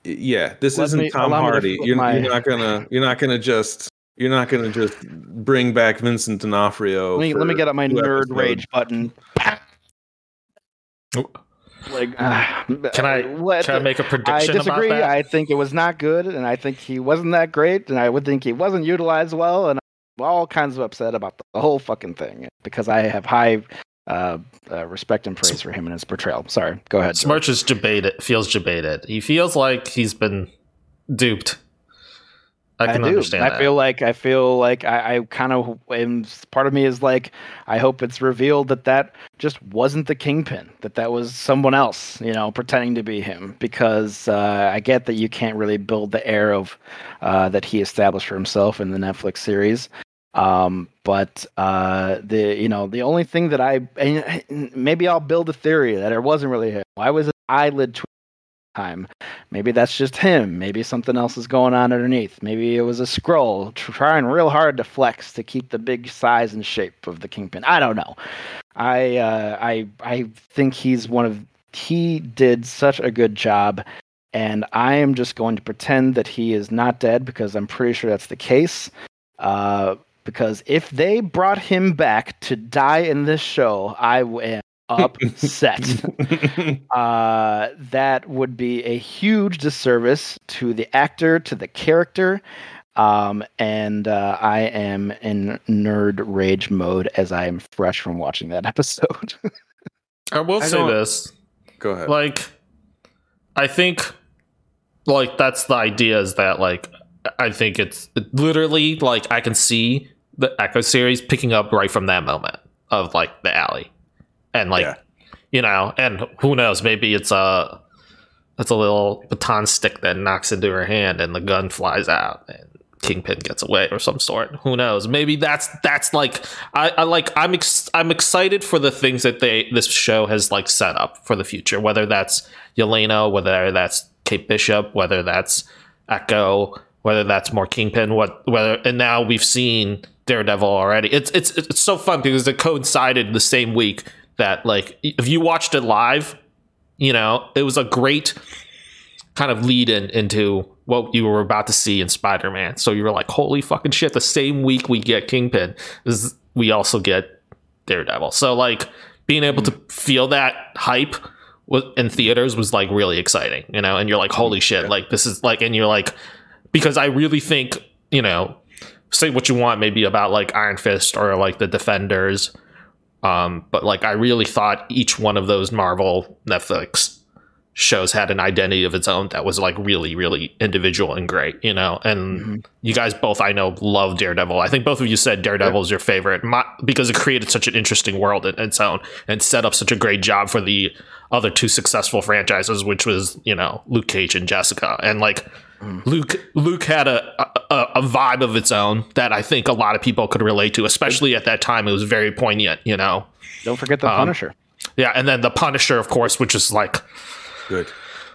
yeah, this Let isn't me- Tom allow me to Hardy. You're, my- you're not gonna. You're not gonna just. You're not gonna just bring back Vincent D'Onofrio. Let me, let me get up my two nerd episodes. rage button. Oh. Like, uh, Can I what- Can I make a prediction I disagree. about that? I think it was not good, and I think he wasn't that great, and I would think he wasn't utilized well, and I'm all kinds of upset about the whole fucking thing because I have high uh, uh, respect and praise for him and his portrayal. Sorry, go ahead. Smirch is debated. Feels debated. He feels like he's been duped. I can do. understand I that. feel like I feel like I, I kind of am. Part of me is like, I hope it's revealed that that just wasn't the kingpin. That that was someone else, you know, pretending to be him. Because uh, I get that you can't really build the air of uh, that he established for himself in the Netflix series. Um, but uh, the you know the only thing that I and maybe I'll build a theory that it wasn't really him. Why was his eyelid tw- time? Maybe that's just him. Maybe something else is going on underneath. Maybe it was a scroll tr- trying real hard to flex to keep the big size and shape of the kingpin. I don't know. I uh, I I think he's one of he did such a good job. And I am just going to pretend that he is not dead because I'm pretty sure that's the case. Uh, because if they brought him back to die in this show, I am upset. uh, that would be a huge disservice to the actor, to the character. Um, and uh, I am in nerd rage mode as I am fresh from watching that episode. I will I say don't- this. Go ahead. Like, I think, like, that's the idea is that, like, I think it's literally, like, I can see the Echo series picking up right from that moment of, like, the alley. And, like, Yeah. you know, and who knows, maybe it's a. It's a little baton stick that knocks into her hand and the gun flies out and Kingpin gets away or some sort. Who knows? Maybe that's that's like I, I like I'm ex- I'm excited for the things that they this show has like set up for the future. Whether that's Yelena, whether that's Kate Bishop, whether that's Echo, whether that's more Kingpin, what whether and now we've seen Daredevil already. It's it's it's so fun because it coincided the same week that like if you watched it live, you know it was a great kind of lead in into what you were about to see in Spider-Man. So you were like, "Holy fucking shit!" The same week we get Kingpin, is we also get Daredevil. So like being able to feel that hype in theaters was like really exciting, you know. And you're like, "Holy shit!" Like this is like, and you're like, because I really think you know, say what you want maybe about like Iron Fist or like the Defenders. Um, but like I really thought each one of those Marvel Netflix shows had an identity of its own that was like really, really individual and great, you know. And Mhm. you guys both, I know, love Daredevil. I think both of you said Daredevil is your favorite My, because it created such an interesting world in its own and set up such a great job for the other two successful franchises, which was you know Luke Cage and Jessica, and like. Luke Luke had a, a a vibe of its own that I think a lot of people could relate to, especially at that time. It was very poignant, you know. Don't forget the Um, Punisher. Yeah, and then the Punisher, of course, which is like Good.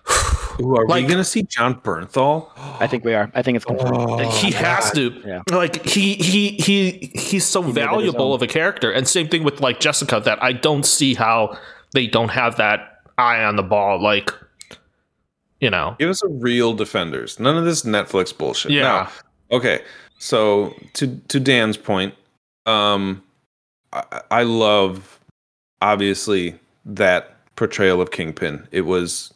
Ooh, are Like- we gonna see Jon Bernthal? I think we are. I think it's confirmed. Oh, he has to Yeah. like he he he he's so made it his valuable of a character and same thing with like jessica that i don't see how they don't have that eye on the ball like you know Give us a real Defenders. None of this Netflix bullshit. yeah Now, okay. So to to Dan's point, um, I, I love obviously that portrayal of Kingpin. It was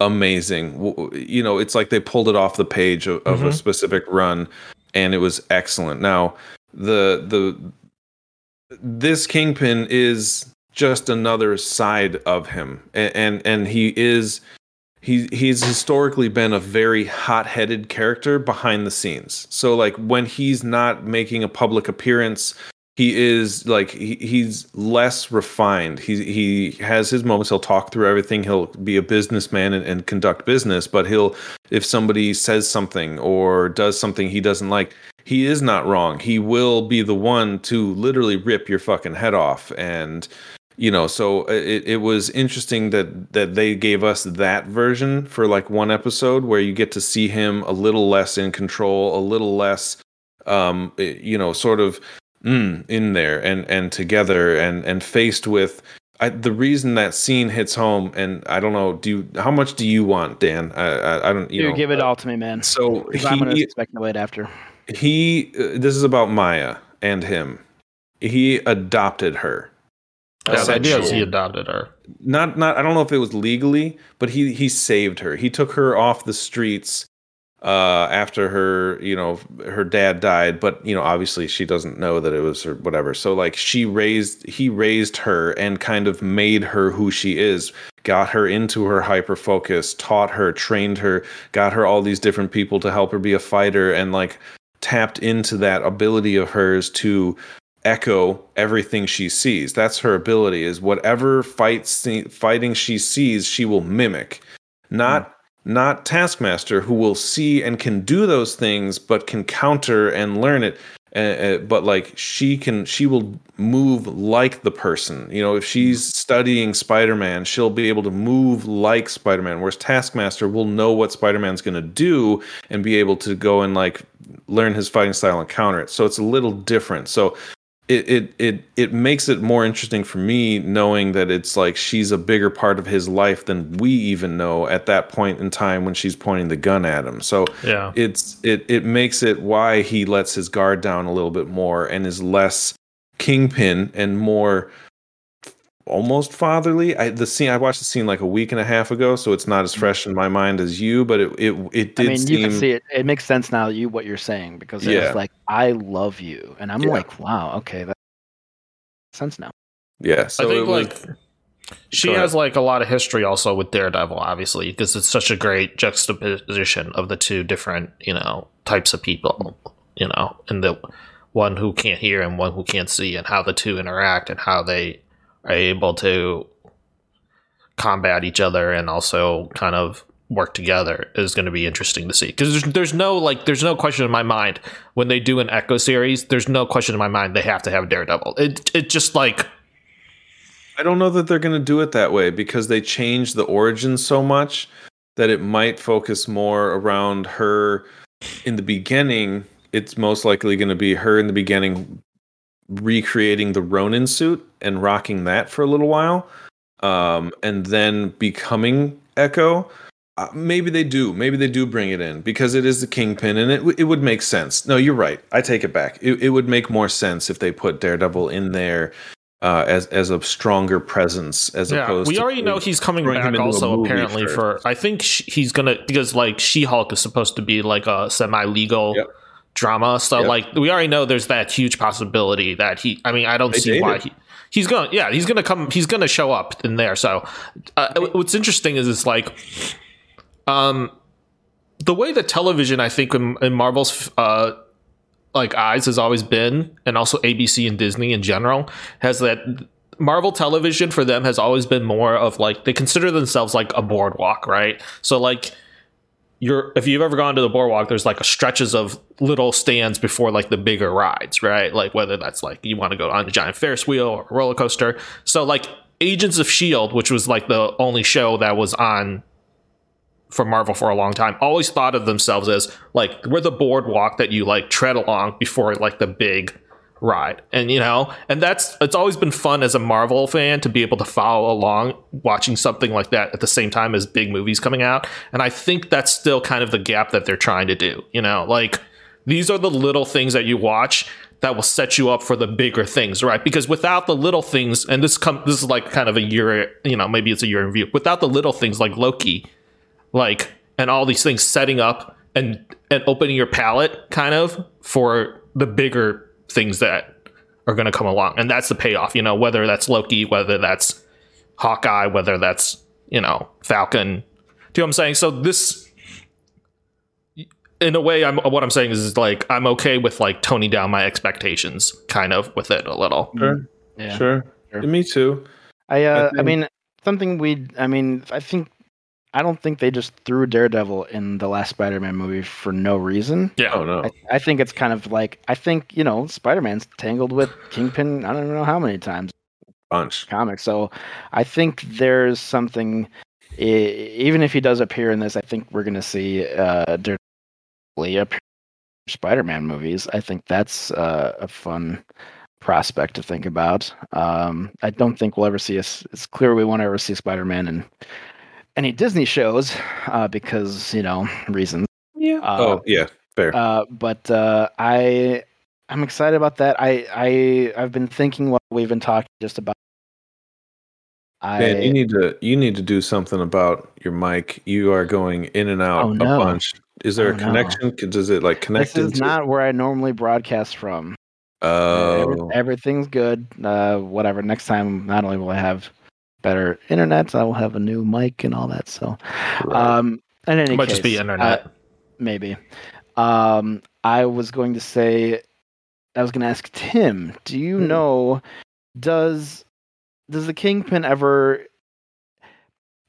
amazing. You know, it's like they pulled it off the page of, of a Mhm. specific run, and it was excellent. Now, the the this Kingpin is just another side of him, and and, and he is he he's historically been a very hot-headed character behind the scenes. So like when he's not making a public appearance, he is like he, he's less refined. He he has his moments. He'll talk through everything. He'll be a businessman and, and conduct business. But he'll if somebody says something or does something he doesn't like, he is not wrong. He will be the one to literally rip your fucking head off and you know so it, it was interesting that that they gave us that version for like one episode where you get to see him a little less in control a little less um you know sort of mm, in there and and together and and faced with I, the reason that scene hits home and i don't know do you how much do you want dan i i, I don't you You know give it all to me, man. so 'Cause I'm gonna he speculate after. he uh, this is about maya and him he adopted her yeah the idea is he adopted her not not I don't know if it was legally, but he he saved her. He took her off the streets uh after her, you know, her dad died, but you know, obviously she doesn't know that it was her whatever. So like she raised he raised her and kind of made her who she is. Got her into her hyper focus, taught her, trained her, got her all these different people to help her be a fighter and like tapped into that ability of hers to echo everything she sees. That's her ability is whatever fight scene, fighting she sees, she will mimic. Not not Taskmaster who will see and can do those things but can counter and learn it. Uh, but like she can she will move like the person you know if she's studying spider-man she'll be able to move like spider-man whereas taskmaster will know what spider-man's going to do and be able to go and like learn his fighting style and counter it so it's a little different so it it it it makes it more interesting for me knowing that it's like she's a bigger part of his life than we even know at that point in time when she's pointing the gun at him. So yeah it's it it makes it why he lets his guard down a little bit more and is less kingpin and more almost fatherly. I the scene I watched the scene like a week and a half ago, so it's not as mm. fresh in my mind as you, but it it, it did I mean, seem you can see it. It makes sense now. You what you're saying because Yeah. it's like I love you, and I'm Yeah. like, wow, okay, that makes sense now. yeah. So I think it was, like she Go has like a lot of history also with Daredevil, obviously, because it's such a great juxtaposition of the two different, you know, types of people, mm. you know, and the one who can't hear and one who can't see, and how the two interact and how they are able to combat each other and also kind of work together is going to be interesting to see because there's, there's no like there's no question in my mind when they do an echo series there's no question in my mind they have to have daredevil it it just like I don't know that they're going to do it that way because they changed the origin so much that it might focus more around her in the beginning. It's most likely going to be her in the beginning recreating the Ronin suit and rocking that for a little while, um, and then becoming Echo. Uh, maybe they do. Maybe they do bring it in because it is the Kingpin, and it w- it would make sense. No, you're right. I take it back. It, it would make more sense if they put Daredevil in there uh, as as a stronger presence as yeah opposed. we to already know he's coming back also apparently first. for i think sh- he's gonna because like she-hulk is supposed to be like a semi-legal Yep. Drama so Yep. like we already know there's that huge possibility that he i mean i don't They see why he he's gonna yeah he's gonna come he's gonna show up in there. So uh, what's interesting is it's like um the way that television i think in, in marvel's uh like eyes has always been and also abc and disney in general has that marvel television for them has always been more of like they consider themselves like a boardwalk right? So like you're if you've ever gone to the boardwalk there's like stretches of little stands before like the bigger rides right? Like whether that's like you want to go on a giant ferris wheel or a roller coaster. So like agents of shield which was like the only show that was on for Marvel for a long time always thought of themselves as like we're the boardwalk that you like tread along before like the big ride. And you know, and that's it's always been fun as a Marvel fan to be able to follow along watching something like that at the same time as big movies coming out. And I think that's still kind of the gap that they're trying to do. You know, like these are the little things that you watch that will set you up for the bigger things, right? Because without the little things, and this come this is like kind of a year, you know, maybe it's a year in view. Without the little things like Loki, like and all these things setting up and and opening your palette kind of for the bigger things that are going to come along and that's the payoff you know whether that's loki whether that's hawkeye whether that's you know falcon do you know what i'm saying so this in a way i'm what i'm saying is like i'm okay with like toning down my expectations kind of with it a little Sure, Yeah. sure. Sure. Me too. I uh, I think- mean something we I mean I think I don't think they just threw Daredevil in the last Spider-Man movie for no reason. yeah Oh no. I, I think it's kind of like I think you know Spider-Man's tangled with Kingpin. I don't even know how many times Bunch. comics. So I think there's something. Even if he does appear in this, I think we're gonna see uh, Daredevil appear in Spider-Man movies. I think that's uh, a fun prospect to think about. Um, I don't think we'll ever see us. It's clear we won't ever see Spider-Man in any Disney shows uh, because you know reasons. Yeah. Uh, oh yeah. Fair. uh, but uh, I I'm excited about that. I I I've been thinking while we've been talking just about. I Man, you need to you need to do something about your mic. You are going in and out Oh, a no. bunch. Is there Oh, a no. connection? Does it like connect this is into? not where I normally broadcast from. Every- oh, everything's good. Uh, whatever. Next time, not only will I have better internet, I will have a new mic and all that. So, right. um, in any it might case, just be uh, internet maybe. Um, I was going to say, I was going to ask Tim. Do you Hmm. know? Does does the Kingpin ever?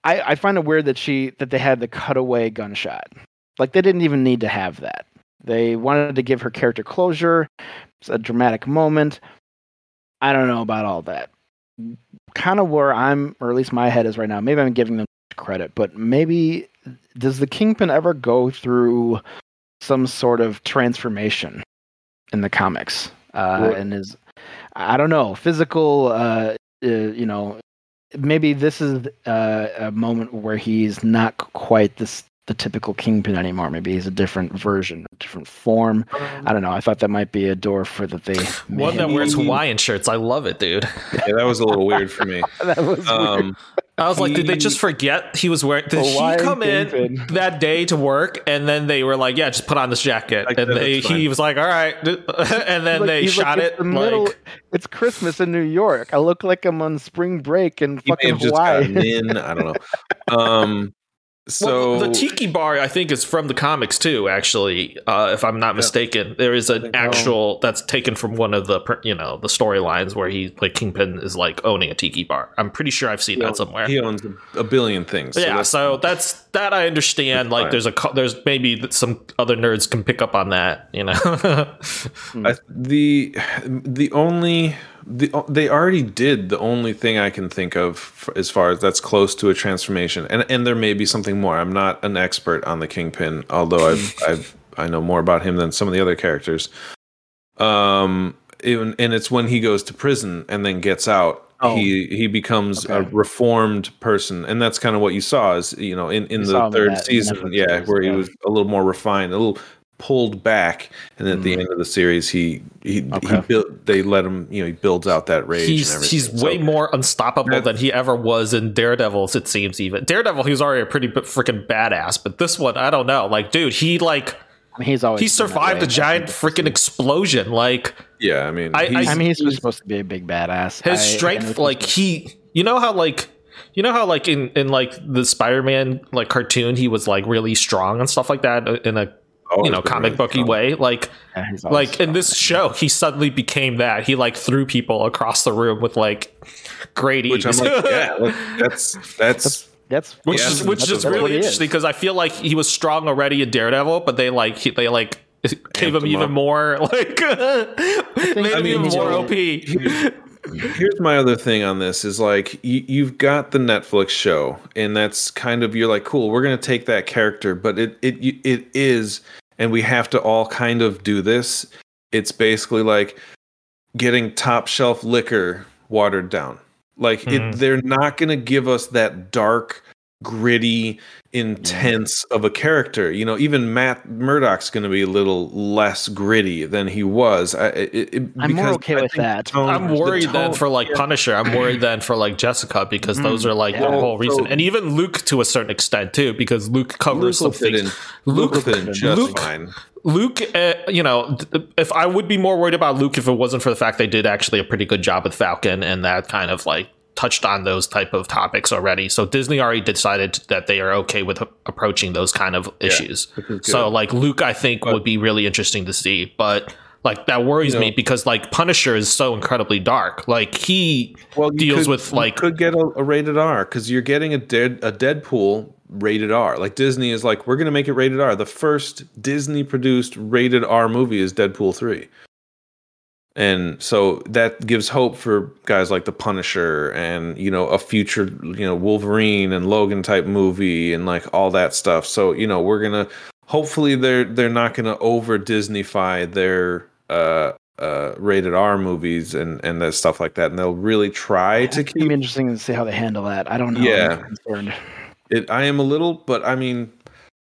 I I find it weird that she that they had the cutaway gunshot. Like they didn't even need to have that. They wanted to give her character closure. It's a dramatic moment. I don't know about all that. Kind of where I'm, or at least my head is right now. Maybe I'm giving them credit, but maybe does the Kingpin ever go through some sort of transformation in the comics? Uh, and is I don't know physical. Uh, uh, you know, maybe this is uh, a moment where he's not quite this the typical Kingpin anymore. Maybe he's a different version, a different form. I don't know. I thought that might be a door for that they. may One that have- wears Hawaiian shirts. I love it, dude. Yeah, that was a little weird for me. that was weird. Um, I was like, did they just forget he was wearing? Did Hawaiian he come in that day to work, and then they were like, "Yeah, just put on this jacket," Like, and they, he was like, "All right," and then Like, they he's like, shot "It's it the middle- like. It's Christmas in New York. I look like I'm on spring break in fucking Hawaii. in. I don't know. Um, so well, the tiki bar, I think, is from the comics too. Actually, uh, if I'm not mistaken, there is an so. actual that's taken from one of the you know the storylines where he like Kingpin is like owning a tiki bar. I'm pretty sure I've seen he that owns- somewhere. He owns a, billion things. yeah, that's- so that's that I understand. Like, fine. there's a there's maybe some other nerds can pick up on that. You know, I, the the only the they already did the only thing I can think of f- as far as that's close to a transformation, and and there may be something more. I'm not an expert on the Kingpin, although I've I've I know more about him than some of the other characters. Um, even and it's when he goes to prison and then gets out. Oh. He he becomes a reformed person, and that's kind of what you saw is you know in in You the third season, yeah, where he yeah. was a little more refined, a little pulled back, and at the Mm. end of the series, he he he built. They let him, you know, he builds out that rage. and he's everything. he's So- way more unstoppable That's- than he ever was in Daredevils. It seems even Daredevil, he was already a pretty b- freaking badass, but this one, I don't know. Like, dude, he like I mean, he's always he survived a giant freaking explosion. Like Yeah, I mean, I- he's, I mean, he's just supposed to be a big badass. his I- strength, and like he, you know how like. You know how like in, in like the Spider-Man like cartoon he was like really strong and stuff like that in a always you know comic really booky strong. way like yeah, he's always like in this show he suddenly became that he like threw people across the room with like great ease Which I'm like, yeah, look, that's that's That's which Yeah, is which that's- is that's really interesting because I feel like he was strong already in Daredevil, but they like he, they like gave him him even up. more like made him I mean, even more OP. Here's my other thing on this is like you, you've got the Netflix show, and that's kind of you're like, cool, we're gonna take that character, but it it it is, and we have to all kind of do this. It's basically like getting top shelf liquor watered down. Like Mhm. it, they're not gonna give us that dark, gritty, intense of a character. You know, even Matt Murdock's gonna be a little less gritty than he was. I, it, it, I'm more okay I with that. tone- I'm the worried then for like Punisher. I'm worried then for like Jessica because Mm, those are like yeah. the whole reason, So- and even Luke to a certain extent too, because Luke covers Luke some will fit things. in. Luke Luke, in just Luke- fine. Luke, uh, you know, if I would be more worried about Luke if it wasn't for the fact they did actually a pretty good job with Falcon and that kind of like touched on those type of topics already. So Disney already decided that they are okay with approaching those kind of issues. which is So like Luke, I think But- would be really interesting to see, but. Like that worries You know- me because like Punisher is so incredibly dark. Like he Well, deals could- with like could get a, a rated R because you're getting a dead a Deadpool rated R. Like Disney is like, we're gonna make it rated R. The first Disney produced rated R movie is Deadpool three, and so that gives hope for guys like the Punisher and you know a future you know Wolverine and Logan type movie and like all that stuff. So you know we're gonna hopefully they're they're not gonna over Disneyfy their uh uh rated R movies and and that stuff like that and they'll really try to It's gonna keep be interesting to see how they handle that. I don't know. Yeah. I'm concerned. it I am a little but I mean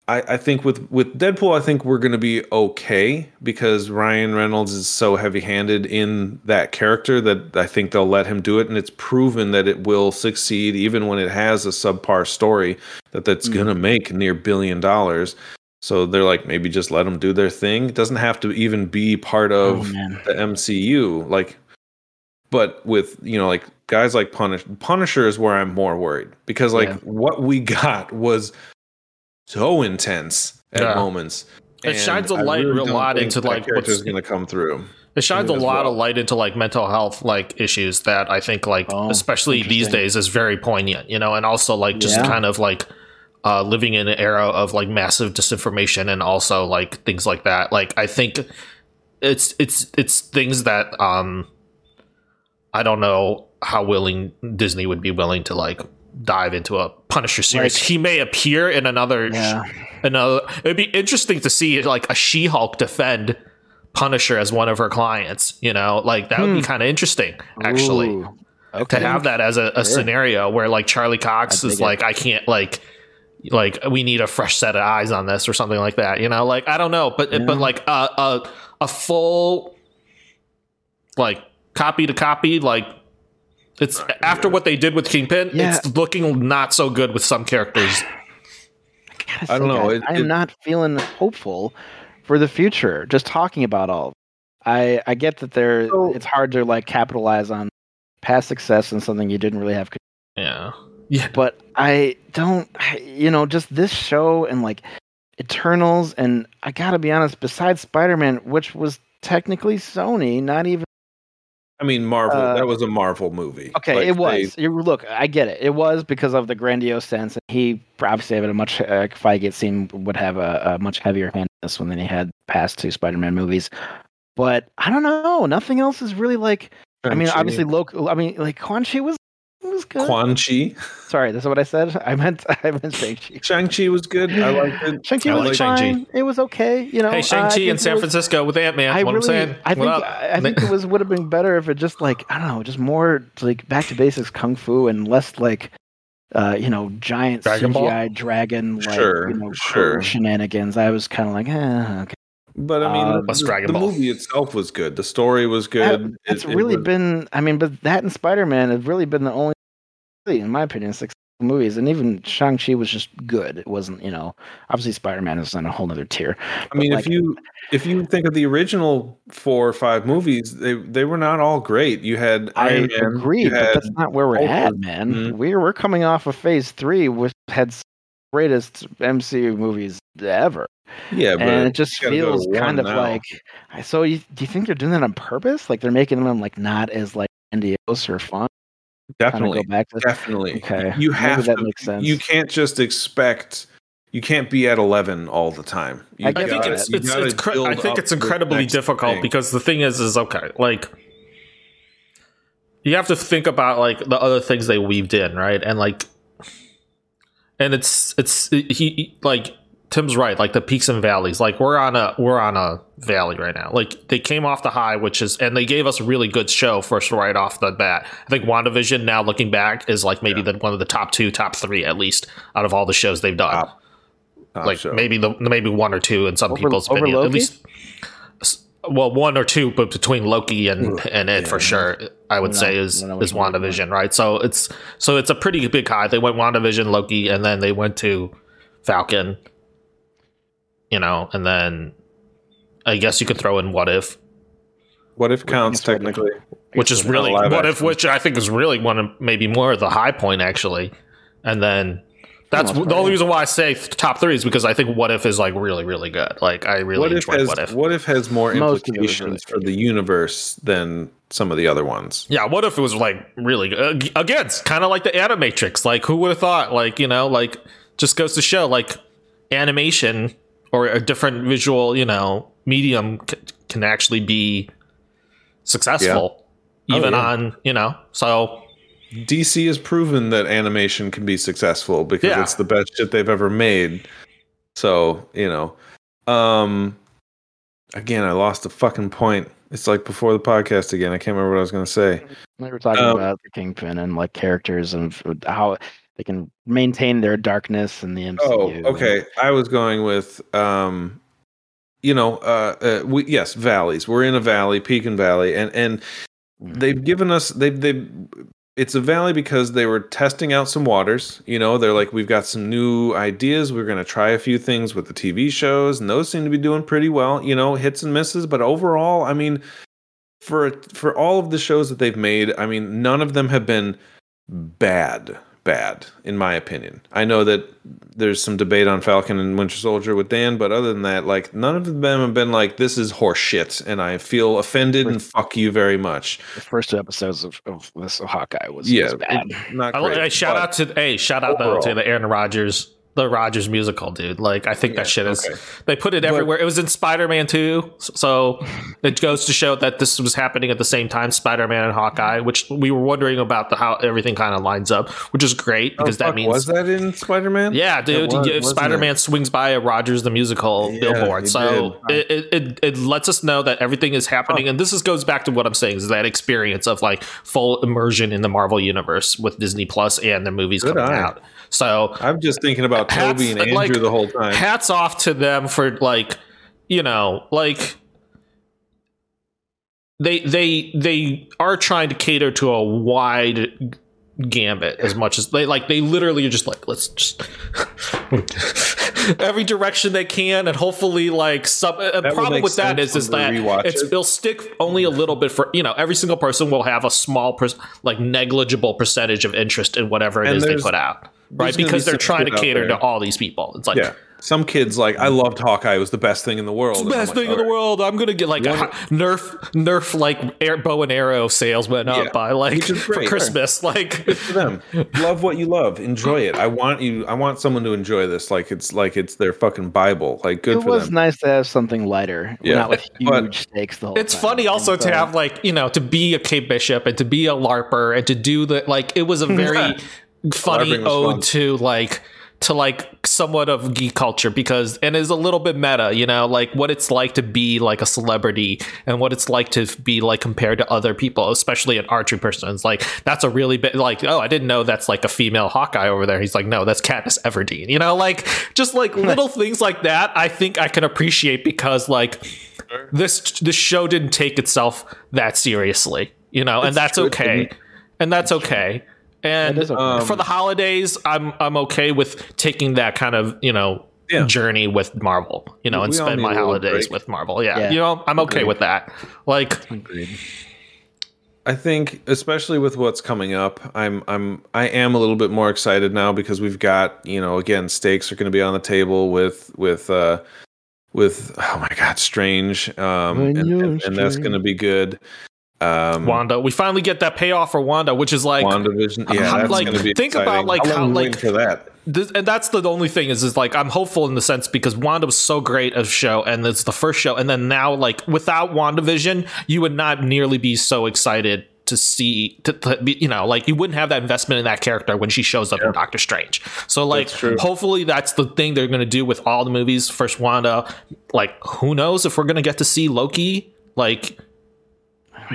I, I think with with Deadpool I think we're gonna be okay because Ryan Reynolds is so heavy handed in that character that I think they'll let him do it and it's proven that it will succeed even when it has a subpar story that that's Mhm. gonna make near billion dollars. So they're like maybe just let them do their thing. It doesn't have to even be part Oh of man. the MCU. Like, but with you know, like guys like Punish Punisher is where I'm more worried because like Yeah. what we got was so intense at Yeah. moments. It and shines a light real don't lot into, like, what's- going to come through. It shines a lot well. of light into like mental health like issues that I think like Oh, especially these days is very poignant, you know, and also like just Yeah. kind of like uh living in an era of like massive disinformation and also like things like that. Like I think it's it's it's things that um I don't know how willing Disney would be willing to like dive into a Punisher series. Like- he may appear in another Yeah. another it'd be interesting to see like a She-Hulk defend Punisher as one of her clients, you know? Like that would be Hmm. kind of interesting actually Ooh. Okay. to have that as a, a Sure. scenario where like Charlie Cox I is dig it. like I can't like like we need a fresh set of eyes on this or something like that. You know, like I don't know, but Yeah. but like a a a full like copy to copy like. It's after what they did with Kingpin. Yeah. It's looking not so good with some characters. gotta I don't know, it- I am it- not feeling hopeful for the future. Just talking about all. I I get that there. So- it's hard to like capitalize on past success and something you didn't really have. con- Yeah, yeah. But I don't. You know, just this show and like Eternals and I gotta be honest. Besides Spider Man, which was technically Sony, not even I mean, Marvel. Uh, that was a Marvel movie. Okay, Like, it was. they- You look, I get it. It was because of the grandiose sense, and he obviously had a much. Uh, Feige it seemed would have a, a much heavier hand in this one than he had past two Spider-Man movies. But I don't know. Nothing else is really like. I mean, obviously, local. I mean, like Quan Chi was was good. Quan Chi. Sorry, this is what I said. I meant I meant Shang Chi. Shang Chi was good. I liked it. Shang Chi was like Shang-Chi. fine. It was okay. You know. Hey, uh, Shang Chi think in San was- Francisco with Ant Man. I What really, I'm saying. I think, up? I I think it was would have been better if it just like I don't know, just more like back to basics kung fu and less like, uh, you know, giant Dragon Ball? CGI dragon like Sure, you know sure. shenanigans. I was kind of like, eh, okay. But I mean, Uh, What's the, the movie itself was good. The story was good. That's It- it really was- been. I mean, but that and Spider Man have really been the only, really, in my opinion, successful movies. And even Shang Chi was just good. It wasn't, you know, obviously Spider Man is on a whole other tier. I mean, like- if you if you think of the original four or five movies, they they were not all great. You had I Iron agree, you but that's not where we're Hulk at, man. Mhm. We're we're coming off of Phase Three, which had greatest MCU movies ever, yeah, but and it just you gotta go to feels kind of now. like. So, you, do you think they're doing that on purpose? Like they're making them like not as like grandiose or fun? Kind of definitely, go back to. definitely. Okay, you maybe have that to. makes sense. You can't just expect. You can't be at eleven all the time. You I I get think it's it's, it's cre- I think it's incredibly difficult thing. because the thing is is okay like you have to think about like the other things they weaved in right and like and it's it's he, he like Tim's right like the peaks and valleys like we're on a we're on a valley right now like they came off the high which is and they gave us a really good show first right off the bat I think WandaVision now looking back is like maybe the one of the top two top three at least out of all the shows they've done Top. Top like show. maybe the maybe one or two in some Over- people's over opinion. At least, well, one or two, but between Loki and and it for sure, I would No, say is no, no, is. WandaVision, right? So it's so it's a pretty big high. They went WandaVision, Loki, and then they went to Falcon. You know, and then I guess you could throw in What If, what if counts That's technically? which is really live What If, which I think is really one of maybe more of the high point actually, and then. That's most the only reason why I say top three is because I think What If is like really, really good. Like I really What if has What If. what if has more Most of it was implications really for the universe than some of the other ones? Yeah, what if it was like really good? Again, it's kind of like the Animatrix. Like, who would have thought? Like, you know, like just goes to show, like animation or a different visual, you know, medium c- can actually be successful, Oh, even yeah. on, you know. So DC has proven that animation can be successful because Yeah. it's the best shit they've ever made. So, you know, um again, I lost the fucking point. It's like before the podcast again. I can't remember what I was going to say. We were talking Um, about the Kingpin and like characters and how they can maintain their darkness in the MCU. Oh, and- okay. I was going with um you know, uh, uh we yes, valleys. We're in a valley, Pekin Valley, and and they've given us they've they've it's a valley because they were testing out some waters. You know, they're like, we've got some new ideas. We're going to try a few things with the TV shows, and those seem to be doing pretty well. You know, hits and misses, but overall, I mean, for for all of the shows that they've made, I mean, none of them have been bad. Bad, in my opinion. I know that there's some debate on Falcon and Winter Soldier with Dan, but other than that, like none of them have been like this is horseshit, and I feel offended and fuck you very much. The first two episodes of, of this Hawkeye was, Yeah, was bad. not great. I shout out to hey, shout out though, to the Aaron Rodgers, the Rogers musical, dude. Like I think Yeah, that shit is. okay. They put it everywhere. It was in Spider Man too, so it goes to show that this was happening at the same time, Spider Man and Hawkeye, which we were wondering about the how everything kind of lines up, which is great Oh, because that fuck, means was that in Spider Man? Yeah, dude. was, if Spider Man swings by a Rogers the musical Yeah, billboard, so it, it, it it lets us know that everything is happening, and this is goes back to what I'm saying is that experience of like full immersion in the Marvel universe with Disney Plus and the movies Good coming eye. out. So I'm just thinking about Hats- Toby and Andrew like, the whole time. hats off to them for like you know like they they they are trying to cater to a wide gambit as much as they like they literally are just like let's just every direction they can and hopefully like some will problem with that is is that it's it. it'll stick only a little bit for you know every single person will have a small per, like negligible percentage of interest in whatever it And is they put out right because be they're trying to cater to all these people it's like yeah. Some kids like I mm-hmm. loved Hawkeye. It was the best thing in the world. And I'm best like, thing in the world. I'm gonna get like a One- hi- Nerf Nerf like air, bow and arrow sales went up Yeah. by like for great. Christmas. Like for them. love what you love. Enjoy it. I want you. I want someone to enjoy this. Like it's like it's their fucking bible. Like good it for was them. nice to have something lighter, Yeah. not with But- huge stakes the whole it's time. funny also And to so- have like you know to be a Kate Bishop and to be a larper and to do the like it was a very funny ode to like to like somewhat of geek culture because and is a little bit meta you know like what it's like to be like a celebrity and what it's like to be like compared to other people especially an archery person. It's like that's a really big like oh i didn't know that's like a female hawkeye over there. He's like no that's Katniss Everdeen you know like just like little things like that i think i can appreciate because like this this show didn't take itself that seriously you know and It's that's okay. and that's okay and okay. Um, for the holidays i'm i'm okay with taking that kind of you know Yeah. journey with marvel you know and We all spend my holidays break. with marvel yeah, Yeah. you know i'm okay Agreed. with that like Agreed. I think, especially with what's coming up, I'm I'm I am a little bit more excited now because we've got you know again stakes are going to be on the table with with uh with oh my god Strange um When and, you're and, and that's going to be good. Um, wanda we finally get that payoff for wanda which is like WandaVision, yeah, how- that's like, going to be. think about, exciting. like, How how, like- for that. this, and that's the only thing is is like I'm hopeful in the sense because Wanda was so great of show and it's the first show and then now like without WandaVision you would not nearly be so excited to see to, to be you know like you wouldn't have that investment in that character when she shows up in Doctor Strange so like That's hopefully that's the thing they're going to do with all the movies first Wanda like who knows if we're going to get to see Loki like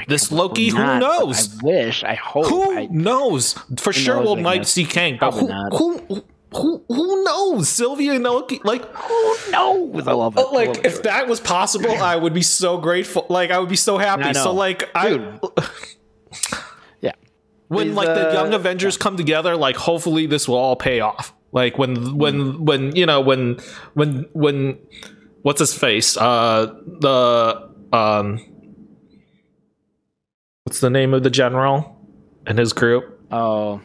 this Loki who Not, knows I wish. I hope. who I, knows? For sure, knows, we'll I might guess. see Kang, but who, who, who, who knows? Sylvie and Loki, like, who knows? I love it. Love like it. if that was possible, I would be so grateful. Like, I would be so happy. So, like, I yeah. when He's, like the uh, young Avengers come together, like, hopefully this will all pay off. Like when when when you know when when when what's his face? Uh, the um, what's the name of the general and his group Oh,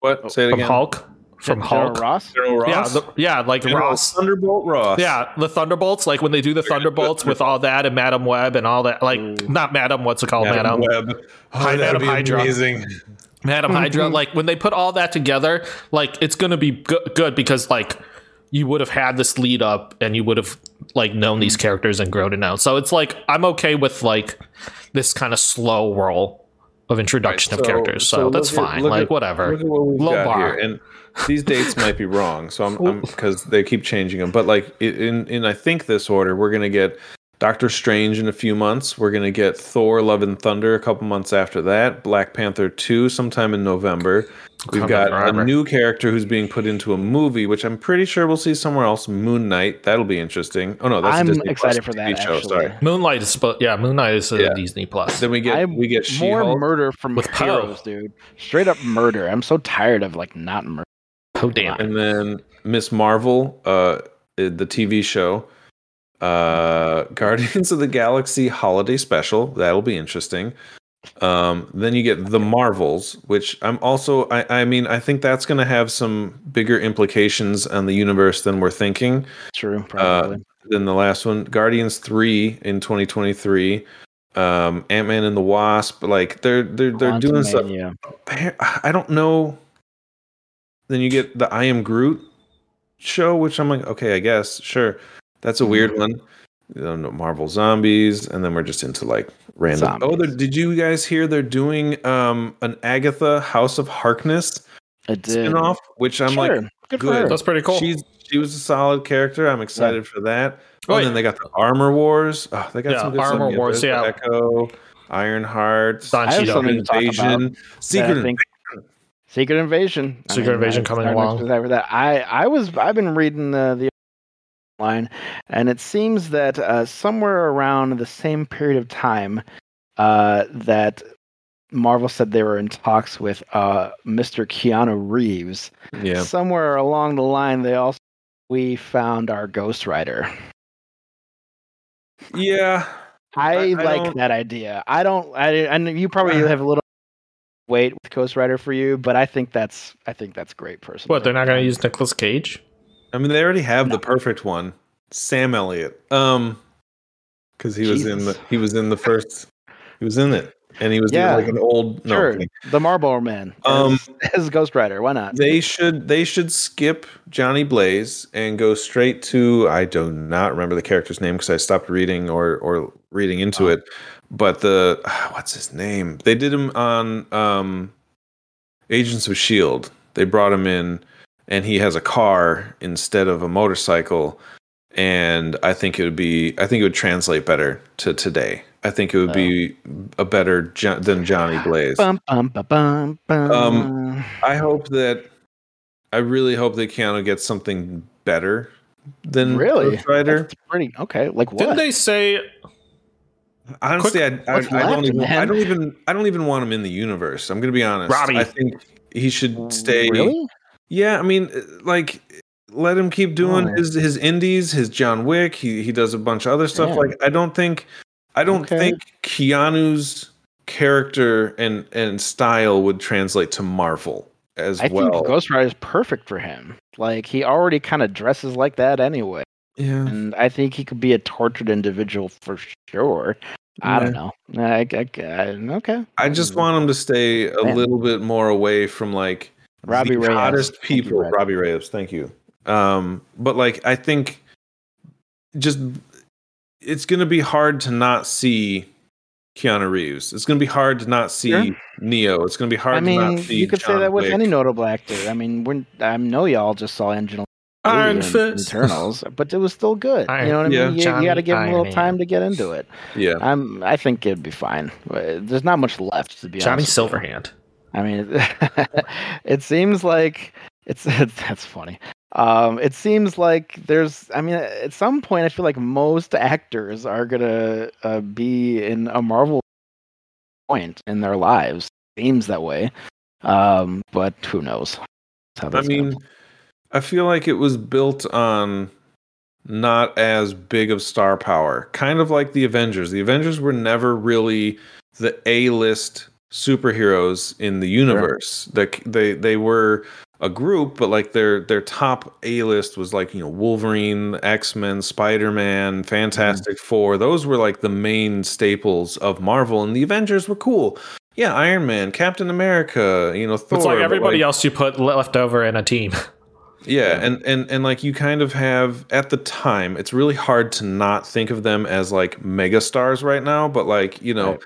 What? Oh, Say it from again. Hulk? From General Hulk. Ross. General Yeah, Ross. the, yeah, like General Ross. Thunderbolt Ross. Yeah, the Thunderbolts, like when they do the Thunderbolts with all that and Madam Web and all that, like not Madam, what's it called, Madam, Madam Web. Oh, Hi, that'd Madam be Hydra. amazing. Madam Hydra. Like when they put all that together, like it's gonna be go- good because like you would have had this lead up and you would have like known these mm. characters and grown to know. So it's like I'm okay with like this kind of slow roll of introduction of characters. So, that's look at- fine. like at- whatever. What Low bar. here, and these dates might be wrong. So I'm because they keep changing them. But like in in I think this order, we're gonna get Doctor Strange in a few months. We're gonna get Thor: Love and Thunder a couple months after that. Black Panther two sometime in November. We've Come got on, a new character who's being put into a movie, which I'm pretty sure we'll see somewhere else. Moon Knight. That'll be interesting. Oh no, that's a I'm Disney excited Plus for that. TV show. Actually. Sorry. Moon Knight is spo- yeah, Moon Knight is a Yeah. Disney Plus. Then we get I'm we get more She-Hulk. murder from With Poe. heroes, dude. Straight up murder. I'm so tired of like not murder. Oh damn. and then Miss Marvel, uh, the TV show, uh, Guardians of the Galaxy Holiday Special. That'll be interesting. Um, then you get the Marvels, which I'm also. I, I mean, I think that's going to have some bigger implications on the universe than we're thinking. True, probably. Than the last one, Guardians three in 2023. Um, Ant Man and the Wasp, like they're they're they're doing stuff Quantumania. I don't know. Then you get the I Am Groot show, which I'm like, okay, I guess, sure. That's a weird one. You know, Marvel Zombies, and then we're just into like random. Oh, Zombies. they're- did you guys hear they're doing um an Agatha House of Harkness I did. spinoff? Which I'm like, Sure. good, for good. her. That's pretty cool. she's she was a solid character. I'm excited for that. Oh, Oh, and yeah. then they got the Armor Wars. Oh, they got Yeah, some good Armor stuff. Wars, there's yeah. Echo, Ironheart, Don I have Cheadle. something to talk about Invasion, Secret think Secret Invasion. I Secret mean, Invasion coming I'm along. that. I I was I've been reading the the line, and it seems that uh, somewhere around the same period of time uh, that Marvel said they were in talks with uh, Mr. Keanu Reeves. Yeah. Somewhere along the line, they also we found our Ghost Rider. Yeah. I, I- I like don't- that idea. I don't. I and you probably have a little wait with Ghost Rider for you, but I think that's I think that's great. Personally, What? They're not going to use Nicolas Cage? I mean, they already have No. the perfect one, Sam Elliott. Um, because he was in the he was in the first, he was in it, and he was Yeah. like an old. No, Sure, the Marlboro Man as, Um, as Ghost Rider. Why not? they should they should skip Johnny Blaze and go straight to I do not remember the character's name because I stopped reading or or reading into Oh. it, but the what's his name? They did him on um, Agents of Shield. They brought him in, and he has a car instead of a motorcycle, and I think it would be I think it would translate better to today. I think it would be a better jo- than Johnny Blaze. Bum, bum, ba, bum, bum. Um, I hope that I really hope that Keanu gets something better than really, Ghost Rider. That's pretty okay. Like what? Didn't they say Honestly, I, I, what's I don't even I don't even I don't even want him in the universe. I'm gonna be honest. Robbie. I think he should stay. Really? Yeah, I mean, like let him keep doing Oh. his his indies, his John Wick. He he does a bunch of other stuff. Yeah. Like I don't think I don't Okay. think Keanu's character and and style would translate to Marvel as I well. think Ghost Rider is perfect for him. Like he already kind of dresses like that anyway, yeah. and I think he could be a tortured individual for sure. I don't know. I, I, I- okay. I just mm. want him to stay a Man. little bit more away from like Robbie the Reyes. hottest Thank you, people. Robbie Reyes, thank you. Um, but like I think just it's gonna be hard to not see Keanu Reeves. It's gonna be hard to not see Sure. Neo. It's gonna be hard I to mean, not see. you could say John that with Wick. any notable actor. I mean, we're, I know y'all just saw Angelina Iron Fist? Eternals, but it was still good. Iron- you know what I Yeah. mean? You, Johnny got to give him a little Iron time to get into it. Yeah. I'm, I think it'd be fine. There's not much left to be Johnny honest. with. Silverhand? I mean, it seems like it's, that's funny. Um, it seems like there's. I mean, at some point, I feel like most actors are gonna uh, be in a Marvel point in their lives. Seems that way. Um, but who knows? I mean, I feel like it was built on not as big of star power, kind of like the Avengers. The Avengers were never really the A list superheroes in the universe. They, they they were a group, but like their their top A list was like you know Wolverine, X Men, Spider Man, mm-hmm. Fantastic Four. Those were like the main staples of Marvel, and the Avengers were cool. Yeah, Iron Man, Captain America, you know Thor. It's like everybody else you put left over in a team. yeah, and and and like you kind of have at the time, it's really hard to not think of them as like mega stars right now. But like you know,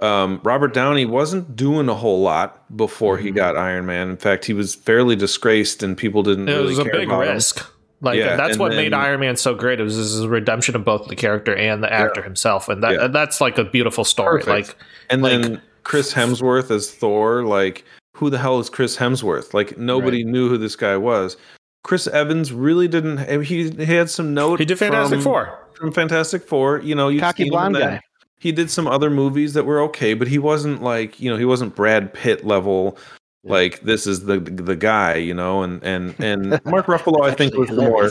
um, Robert Downey wasn't doing a whole lot before he Mhm. got Iron Man. In fact, he was fairly disgraced, and people didn't It really was a care big about him. risk. Like Yeah, that's and what made Iron Man so great. It was his redemption of both the character and the actor himself, and that Yeah. that's like a beautiful story. Perfect. Like And Like- then Chris Hemsworth as Thor, like who the hell is Chris Hemsworth? Like nobody knew who this guy was. Chris Evans really didn't. He, he had some note. he did Fantastic from, Four. from Fantastic Four. You know, you've cocky blonde in that. guy. He did some other movies that were okay, but he wasn't like you know he wasn't Brad Pitt level. Yeah. Like this is the the guy, you know, and and and Mark Ruffalo, I think, was the more.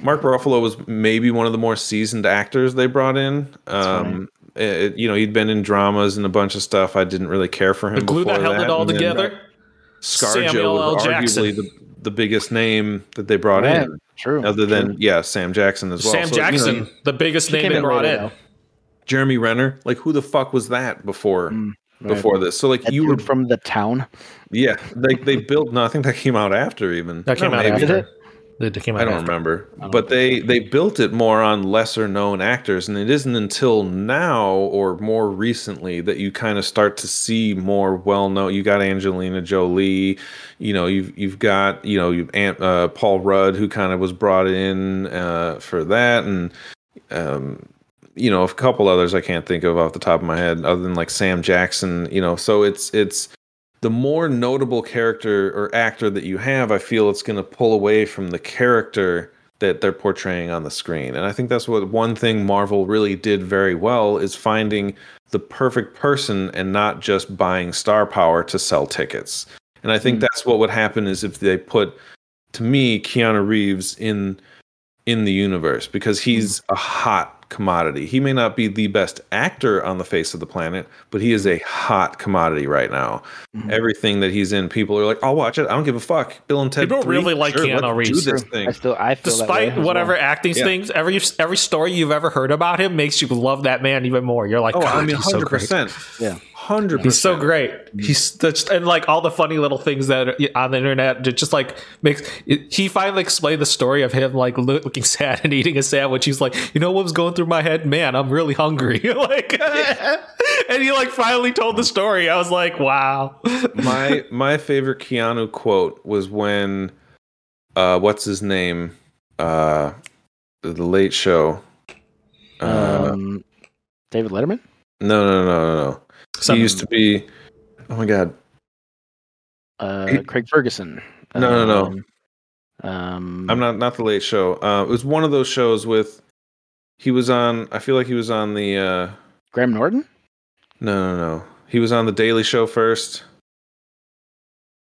Mark Ruffalo was maybe one of the more seasoned actors they brought in. That's Um, it- you know, he'd been in dramas and a bunch of stuff. I didn't really care for him. The glue that before held it all and together. ScarJo Samuel L. was Jackson. arguably the, the biggest name that they brought Yeah, in, True. other than yeah, Sam Jackson as well. Sam So, you know, Jackson, the biggest name they in brought in. though. Jeremy Renner, like who the fuck was that before Mm, right. before this? So like That you were from the town. yeah, they they built. No, I think that came out after even. That came No, out maybe. Did after. it? That came out I don't after. remember, I don't but they think they built it more on lesser known actors, and it isn't until now or more recently that you kind of start to see more well known. You got Angelina Jolie, you know, you've you've got you know you've Aunt, uh, Paul Rudd who kind of was brought in uh, for that, and um, you know a couple others I can't think of off the top of my head, other than like Sam Jackson. You know, so it's it's the more notable character or actor that you have, I feel it's going to pull away from the character that they're portraying on the screen. And I think that's what one thing Marvel really did very well is finding the perfect person and not just buying star power to sell tickets. And I think Mm. that's what would happen is if they put to me Keanu Reeves in in the universe because he's a hot commodity. He may not be the best actor on the face of the planet, but he is a hot commodity right now. Mhm. Everything that he's in, people are like, "I'll watch it. I don't give a fuck." Bill and Ted. People 3? really like Sure, Keanu Reeves. Do this thing. I still I feel Despite way whatever well. acting Yeah. things, every every story you've ever heard about him makes you love that man even more. You're like, Oh, God, I mean, hundred great. percent. Yeah. Hundred. He's so great. He's just and like all the funny little things that are on the internet it just like makes it, he finally explained the story of him like looking sad and eating a sandwich. He's like, you know what was going through my head? Man, I'm really hungry. like, and he like finally told the story. I was like, wow. my my favorite Keanu quote was when uh what's his name? Uh the late show. Uh um, David Letterman. no no no no no. Some- he used to be Oh my god. Uh, He- Craig Ferguson. No, no, no. Um, Um, I'm not not the late show. Uh it was one of those shows with he was on I feel like he was on the uh Graham Norton. no no no. He was on the Daily Show first.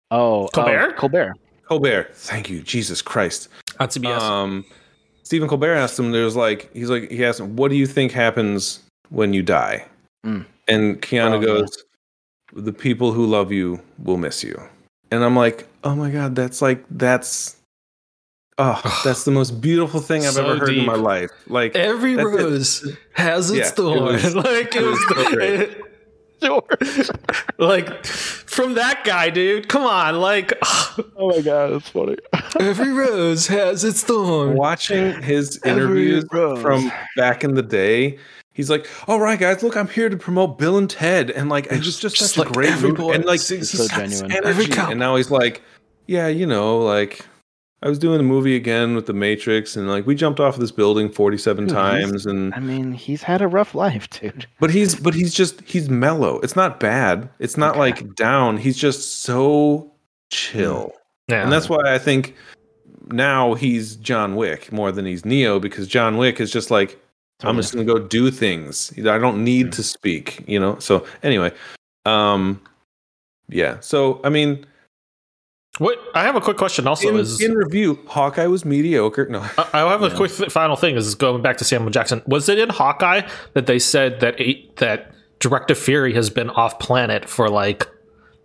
Oh, Colbert? Oh, Colbert. Colbert. Thank you. Jesus Christ. on CBS. Um, Stephen Colbert asked him. There was like he's like he asked him, "What do you think happens when you die?" Mm. And Keanu Oh, yeah. goes, "The people who love you will miss you." And I'm like, "Oh my god, that's like that's oh, that's the most beautiful thing I've So ever heard in my life." Like Every that's it. rose has Yeah, its it thorn. was- like it it was, was so great. it- Sure. like from that guy, dude. Come on, like oh my god, that's funny. every rose has its thorn. watching his interviews from back in the day. He's like, "All right, guys, look, I'm here to promote Bill and Ted," and like, it's just, just Just such like a great every movie. and like, sings he's so genuine. Energy. And now he's like, "Yeah, you know, like, I was doing a movie again with The Matrix, and like, we jumped off of this building 47 Dude, times, and I mean, he's had a rough life, dude. but he's but he's just he's mellow. It's not bad. It's not Okay. like down. He's just so chill." Hmm. Yeah. And that's why I think now he's John Wick more than he's Neo because John Wick is just like I'm just gonna go do things. I don't need to speak, you know. So anyway, um, yeah. So I mean, What I have a quick question. Also, in, is in review, Hawkeye was mediocre. No, I I have a Yeah. quick final thing. Is going back to Samuel Jackson. Was it in Hawkeye that they said that eight, that Director Fury has been off planet for like?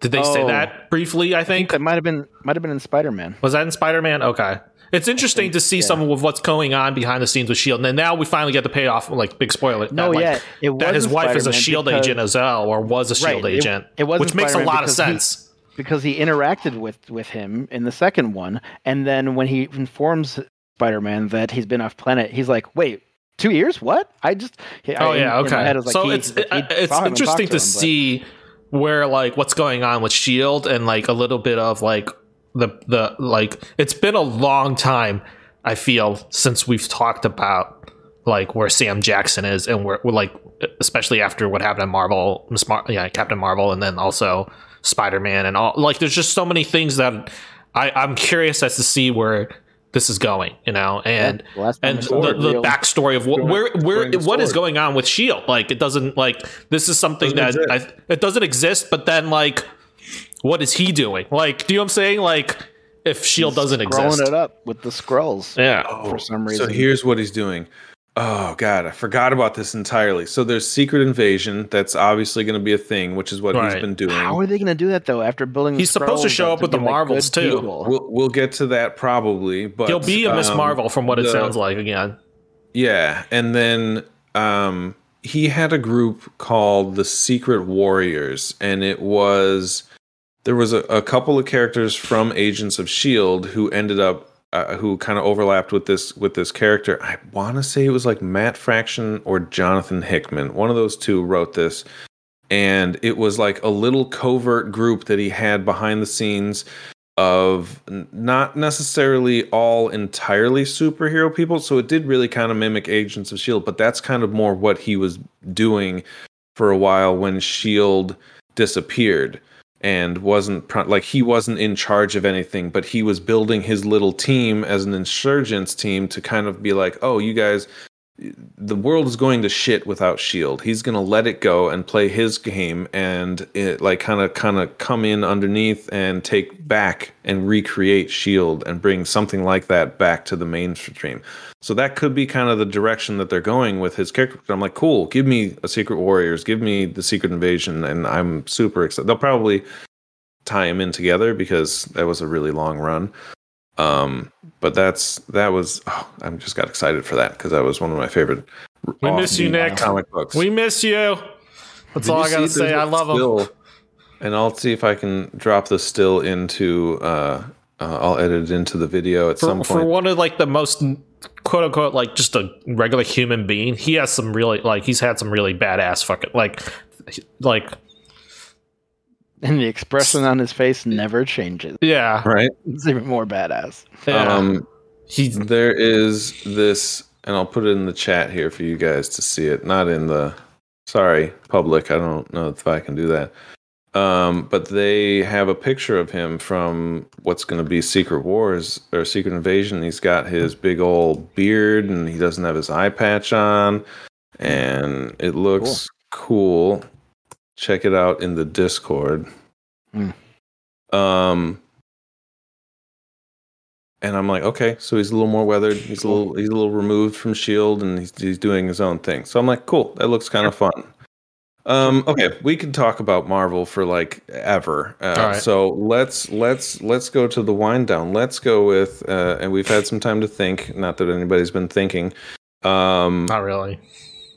Did they say Oh. that briefly? I think That might have been might have been in Spider Man. was that in Spider Man. Okay, it's interesting think- to see yeah. some of what's going on behind the scenes with Shield, and then now we finally get the payoff. Like big spoiler. No, that, like, yeah, it that his wife is a Shield because- agent as well, or was a Shield Right, it- agent, it wasn't which makes a Spider-Man lot of because he- sense. because he interacted with with him in the second one, and then when he informs Spider Man that he's been off planet, he's like, "Wait, two years? What? I just he- Oh I- yeah, in- okay. like, so he- it's like, he uh, it's saw him and interesting to, him, but- see where like what's going on with Shield and like a little bit of like the the like it's been a long time. I feel since we've talked about like where Sam Jackson is and where we're like especially after what happened in Marvel, Miss Mar- yeah, Captain Marvel, and then also Spider Man and all. Like, there's just so many things that I I'm curious as to see where this is going. You know, and the time and saw the, the backstory of what, where where what is going on with Shield. Like it doesn't like this is something Doesn't that I, it doesn't exist. But then like, what is he doing? Like, do you know what I'm saying? Like, if Shield doesn't scrolling exist, it up with the scrolls. yeah. for some reason. So here's what he's doing. Oh god, I forgot about this entirely. So there's Secret Invasion. That's obviously going to be a thing, which is what he's been doing. How are they going to do that though? After building, the He's supposed to show up up with the like, Marvels, good too. We'll we'll get to that probably, but He'll be a Miss um, Marvel from what it sounds like again. Yeah, and then um, he had a group called the Secret Warriors, and it was there was a, a couple of characters from Agents of Shield who ended up uh, who kind of overlapped with this with this character. I want to say it was like Matt Fraction or Jonathan Hickman. One of those two wrote this, and it was like a little covert group that he had behind the scenes of not necessarily all entirely superhero people. So it did really kind of mimic Agents of S.H.I.E.L.D., but that's kind of more what he was doing for a while when S.H.I.E.L.D. disappeared. And wasn't like he wasn't in charge of anything, but he was building his little team as an insurgents team to kind of be like, oh, you guys, the world is going to shit without Shield. He's going to let it go and play his game and it, like kind of kind of come in underneath and take back and recreate Shield and bring something like that back to the mainstream. So that could be kind of the direction that they're going with his character. I'm like, cool, give me a Secret Warriors, give me the Secret Invasion, and I'm super excited. They'll probably tie him in together because that was a really long run. Um, but that's that was oh, I'm just got excited for that because that was one of my favorite. We miss you, Nick. Comic books. We miss you. That's all I gotta say. I love still, them. And I'll see if I can drop the still into. Uh, uh, I'll edit it into the video at some point. for one of like the most quote unquote like just a regular human being, he has some really like he's had some really badass fucking like like And the expression on his face never changes. yeah. right. It's even more badass. yeah. Um, he's there is this, and I'll put it in the chat here for you guys to see it. Not in the. Sorry, public. I don't know if I can do that. Um, but they have a picture of him from what's going to be Secret Wars or Secret Invasion. He's got his big old beard and he doesn't have his eye patch on, and it looks cool. Check it out in the Discord. Hmm. Um, and I'm like, okay, so he's a little more weathered. He's a little he's a little removed from Shield, and he's he's doing his own thing. So I'm like, cool, that looks kind of fun. Um, okay, we can talk about Marvel for like ever. Uh, right. So let's let's let's go to the wind down. Let's go with, uh, and we've had some time to think. Not that anybody's been thinking. Um, not really.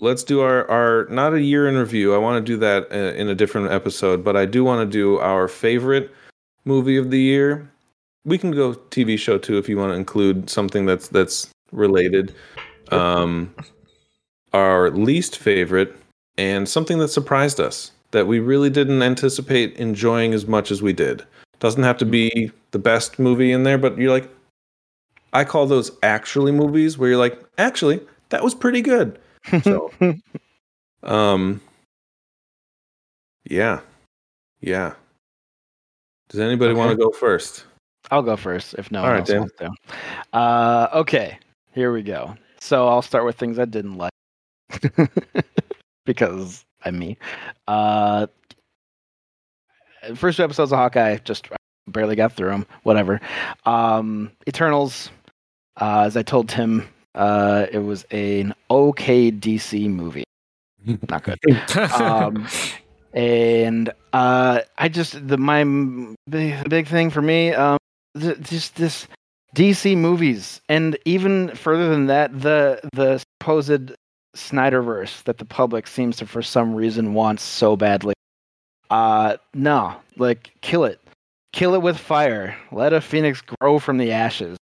Let's do our our not a year in review. I want to do that uh, in a different episode, but I do want to do our favorite movie of the year. We can go TV show too if you want to include something that's that's related. Um, our least favorite and something that surprised us that we really didn't anticipate enjoying as much as we did. Doesn't have to be the best movie in there, but you're like, I call those actually movies where you're like, actually, that was pretty good. So, um, yeah, yeah. Does anybody want to go first? I'll go first if no All one right, else Dan. wants to. Uh, okay, here we go. So I'll start with things I didn't like because I'm me. Uh, first two episodes of Hawkeye just barely got through them. Whatever. Um, Eternals. Uh, as I told Tim, uh, it was an okay DC movie. Not good um, and uh, I just the my big, big thing for me, um, th- just this DC movies, and even further than that, the the supposed Snyderverse that the public seems to, for some reason, wants so badly. Uh, no, like kill it, kill it with fire. Let a phoenix grow from the ashes.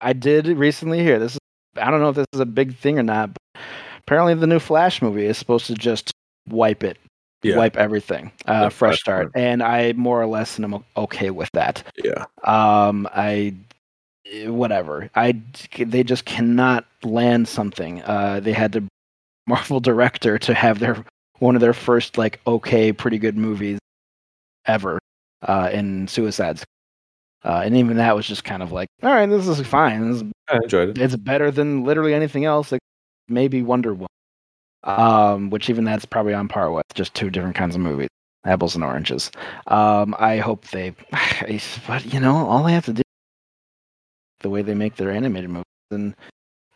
I did recently hear this. Is, I don't know if this is a big thing or not, but apparently the new Flash movie is supposed to just wipe it Yeah. wipe everything, uh, fresh start, and I more or less am okay with that. Yeah. Um, I whatever. I they just cannot land something. Uh, they had to Marvel director to have their one of their first like okay, pretty good movies ever uh, in Suicide. Uh, and even that was just kind of like, all right, this is fine. This is I enjoyed it. it's better than literally anything else. Like maybe Wonder Woman, um, which even that's probably on par with just two different kinds of movies, apples and oranges. Um, I hope they, but you know, all they have to do, the way they make their animated movies, and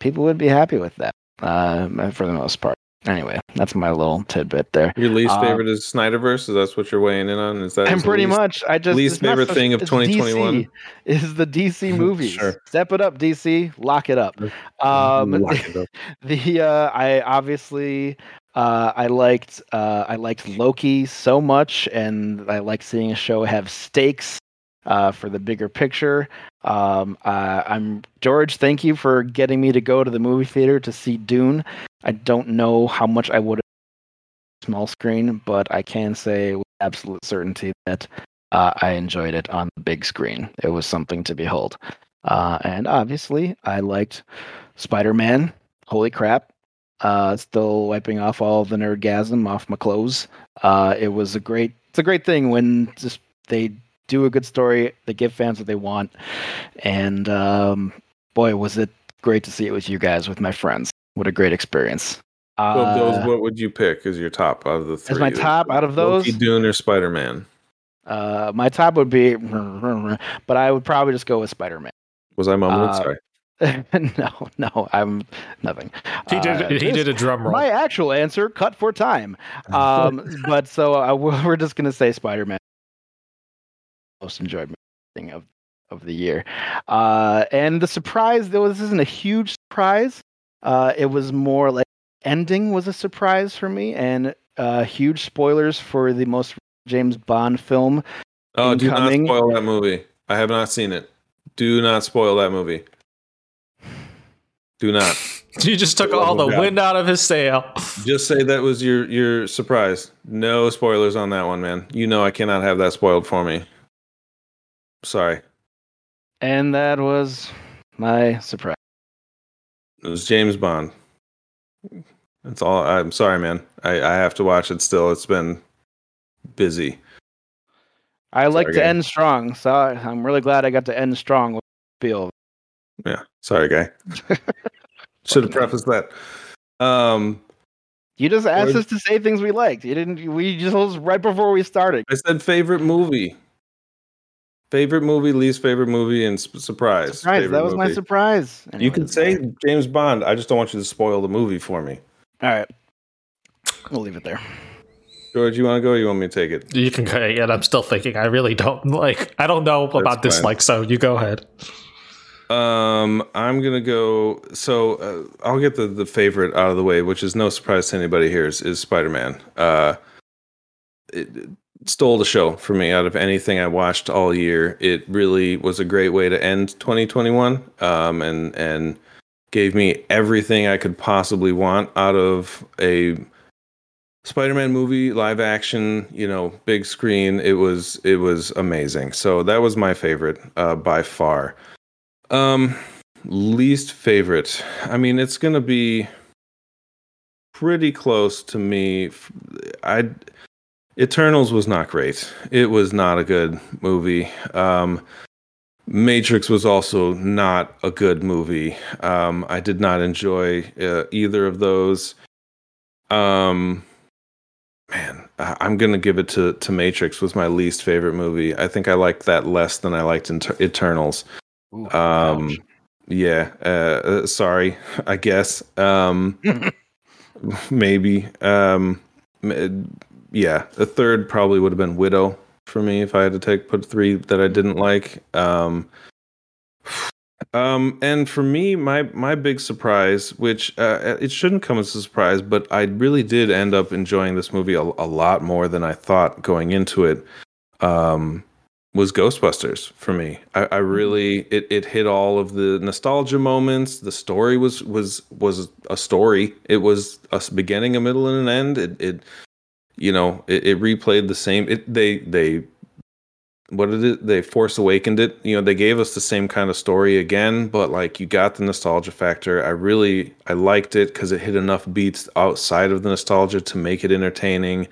people would be happy with that uh, for the most part. Anyway, that's my little tidbit there. Your least Um, favorite is Snyderverse. Is that what you're weighing in on? Is that And pretty least- much, I just least favorite so- thing of 2021? DC, Is the DC movies? Sure. Step it up, DC. Lock it up. Um, Lock it up. the uh, I obviously uh, I liked uh, I liked Loki so much, and I like seeing a show have stakes uh, for the bigger picture. Um, uh, I'm George. Thank you for getting me to go to the movie theater to see Dune. I don't know how much I would have small screen, but I can say with absolute certainty that uh, I enjoyed it on the big screen. It was something to behold. Uh, and obviously, I liked Spider Man. Holy crap. Uh, still wiping off all the nerdgasm off my clothes. Uh, it was a great, it's a great thing when just they do a good story. They give fans what they want, and um, boy, was it great to see it with you guys, with my friends. What a great experience. Well, Uh, those, what would you pick as your top out of the three? as my top out of those, Loki, Dune, or Spider Man? uh, my top would be, but I would probably just go with Spider Man. Was I mumbling? Uh, Sorry. no, no, I'm nothing. He did. Uh, he did a drum roll. My actual answer, cut for time. Um, but so uh, we're we're just gonna say Spider Man. Most enjoyed thing of of the year, uh, and the surprise though this isn't a huge surprise. Uh, it was more like ending was a surprise for me, and uh, huge spoilers for the most James Bond film. Oh, do not spoil that movie. I have not seen it. Do not spoil that movie. Do not. you just took Oh, all the God. wind out of his sail. Just say that was your your surprise. No spoilers on that one, man. You know I cannot have that spoiled for me. Sorry. And that was my surprise. It was James Bond. That's all. I'm sorry, man. I, I have to watch it still. It's been busy. I like Sorry, to guy. end strong, so I'm really glad I got to end strong with Bill. Yeah. Sorry, guy. Should have prefaced that. Um, You just asked Or- us to say things we liked. You didn't. We just right before we started. I said favorite movie. Favorite movie, least favorite movie, and sp- surprise. Surprise! That was my movie. surprise. You can say James Bond. I just don't want you to spoil the movie for me. All right. We'll leave it there. George, you want to go? Or you want me to take it? You can go ahead. I'm still thinking. I really don't like. I don't know about this. Like, So you go ahead. Um, I'm gonna go. So uh, I'll get the the favorite out of the way, which is no surprise to anybody here. Is, is Spider Man? Uh, it, it stole the show for me out of anything I watched all year. It really was a great way to end 2021. Um, and and gave me everything I could possibly want out of a Spider-Man movie, live action, you know, big screen. It was it was amazing. So that was my favorite uh, by far. Um, least favorite. I mean, it's gonna be pretty close to me. I Eternals was not great. It was not a good movie. Um, Matrix was also not a good movie. Um, I did not enjoy uh, either of those. Um, man, I- I'm gonna give it to to Matrix. Was my least favorite movie. I think I liked that less than I liked Inter- Eternals. Ooh, Um, yeah. Uh, uh, sorry. I guess. Um, maybe. Um, yeah. The third probably would have been Widow for me if I had to take put three that I didn't like. Um, um, and for me, my my big surprise, which uh, it shouldn't come as a surprise, but I really did end up enjoying this movie a, a lot more than I thought going into it. Um, was Ghostbusters for me. I, I really it, it hit all of the nostalgia moments. The story was was was a story. It was a beginning, a middle, and an end. It it you know it, it replayed the same. It they they what did it they force awakened it. You know they gave us the same kind of story again but like you got the nostalgia factor. I really i liked it because it hit enough beats outside of the nostalgia to make it entertaining.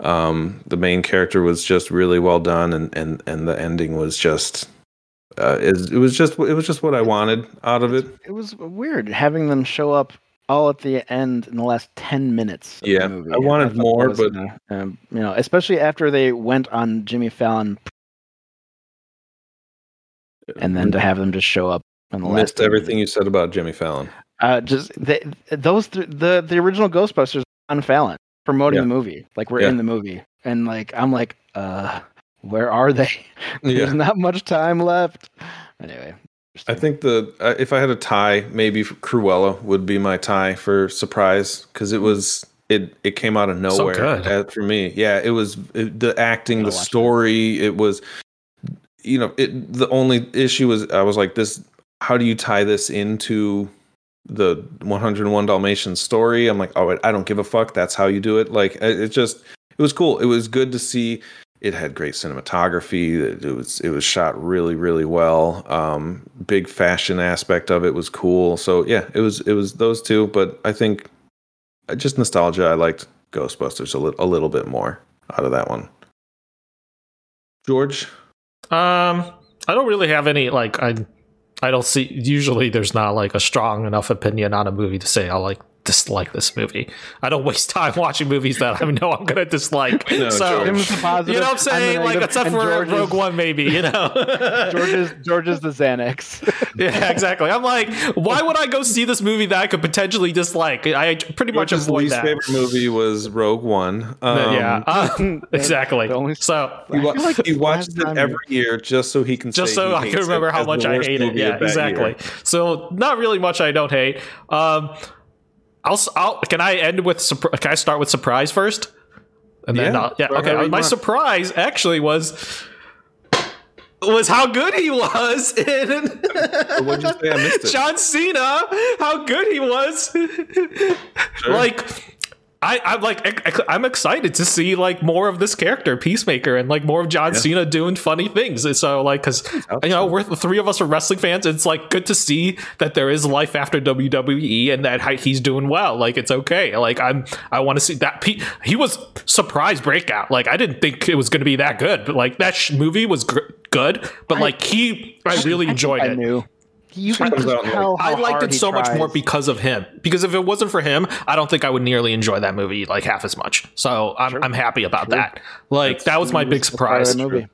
Um the main character was just really well done and and and the ending was just uh it, it was just it was just what i wanted out of it. It was weird having them show up all at the end in the last 10 minutes of Yeah, the movie. I wanted thought that more, was, but- uh, um, you know especially after they went on jimmy fallon and then to have them just show up in the last missed 10 everything minutes. you said about jimmy fallon uh just they, those th- the the original ghostbusters on fallon promoting Yeah. the movie like we're Yeah. in the movie and like i'm like uh where are they there's yeah not much time left anyway I think the uh, if I had a tie, maybe Cruella would be my tie for surprise because it was it it came out of nowhere good. uh, for me. Yeah, it was it, the acting, the that. story. It was, you know, it. The only issue was I was like this. How do you tie this into the 101 Dalmatians story? I'm like, oh, I don't give a fuck. That's how you do it. Like it, it just it was cool. It was good to see. It had great cinematography. It, was it was shot really really well. Um, big fashion aspect of it was cool. So yeah, it was it was those two. But I think uh, just nostalgia. I liked Ghostbusters a little a little bit more out of that one. George? Um, I don't really have any like I. I don't see. Usually, there's not like a strong enough opinion on a movie to say I like dislike this movie. I don't waste time watching movies that I know I'm gonna dislike. No, so George. you know what I'm saying? Like except for George's, Rogue One, maybe you know. George's George's the Xanax. yeah, exactly. I'm like, why would I go see this movie that I could potentially dislike? I pretty much George's avoid least that. favorite movie was Rogue One. Um, yeah, uh, exactly. only- so He, wa- like he watches it time every year just so he can just say so he I hates can remember how much I worst hate it. Yeah, exactly. year. So not really much I don't hate. Um, I'll, I'll can I end with can I start with surprise first? And then Yeah, yeah, okay. Uh, my want. surprise actually was was how good he was in What'd you say? I missed it. John Cena. How good he was. Sure. Like I, I'm like I'm excited to see like more of this character, Peacemaker, and like more of John Yeah. Cena doing funny things. And so like, because you know, we're the three of us are wrestling fans. It's like good to see that there is life after WWE and that he's doing well. Like it's okay. Like I'm, I want to see that. Pe- he was surprise breakout. Like I didn't think it was going to be that good, but like that sh- movie was gr- good. But like he, I really enjoyed I it. knew. You can Comes just out in, like- tell how I liked hard it he so much more because of him. Because if it wasn't for him, I don't think I would nearly enjoy that movie like half as much. So I'm I'm happy about that. Like that was my big That's part of surprise movie.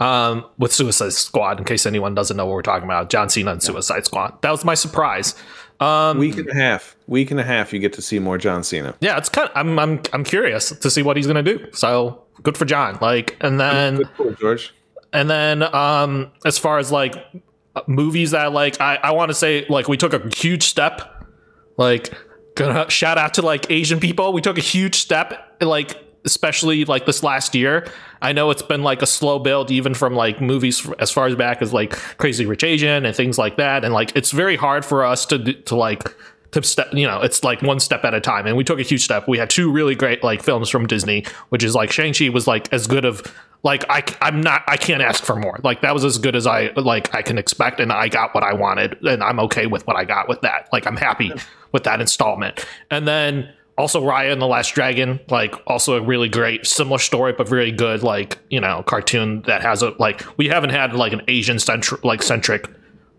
um, with Suicide Squad. In case anyone doesn't know what we're talking about, John Cena and Suicide Squad. That was my surprise. Um, week and a half. Week and a half. You get to see more John Cena. yeah, it's kind. Of, I'm I'm I'm curious to see what he's gonna do. So good for John. Like, and then Good pull, George. And then um as far as like movies that like I, I want to say like we took a huge step like gonna shout out to like Asian people. We took a huge step like especially like this last year. I know it's been like a slow build even from like movies as far as back as like Crazy Rich Asian and things like that and like it's very hard for us to to like to step you know it's like one step at a time. And we took a huge step. We had two really great like films from disney which is like shang-chi was like as good of like I, i'm not i can't ask for more. Like that was as good as i like i can expect and i got what i wanted and i'm okay with what i got with that. Like i'm happy with that installment. And then also raya and the last dragon like also a really great similar story but very good like you know cartoon that has a like we haven't had like an asian centric like centric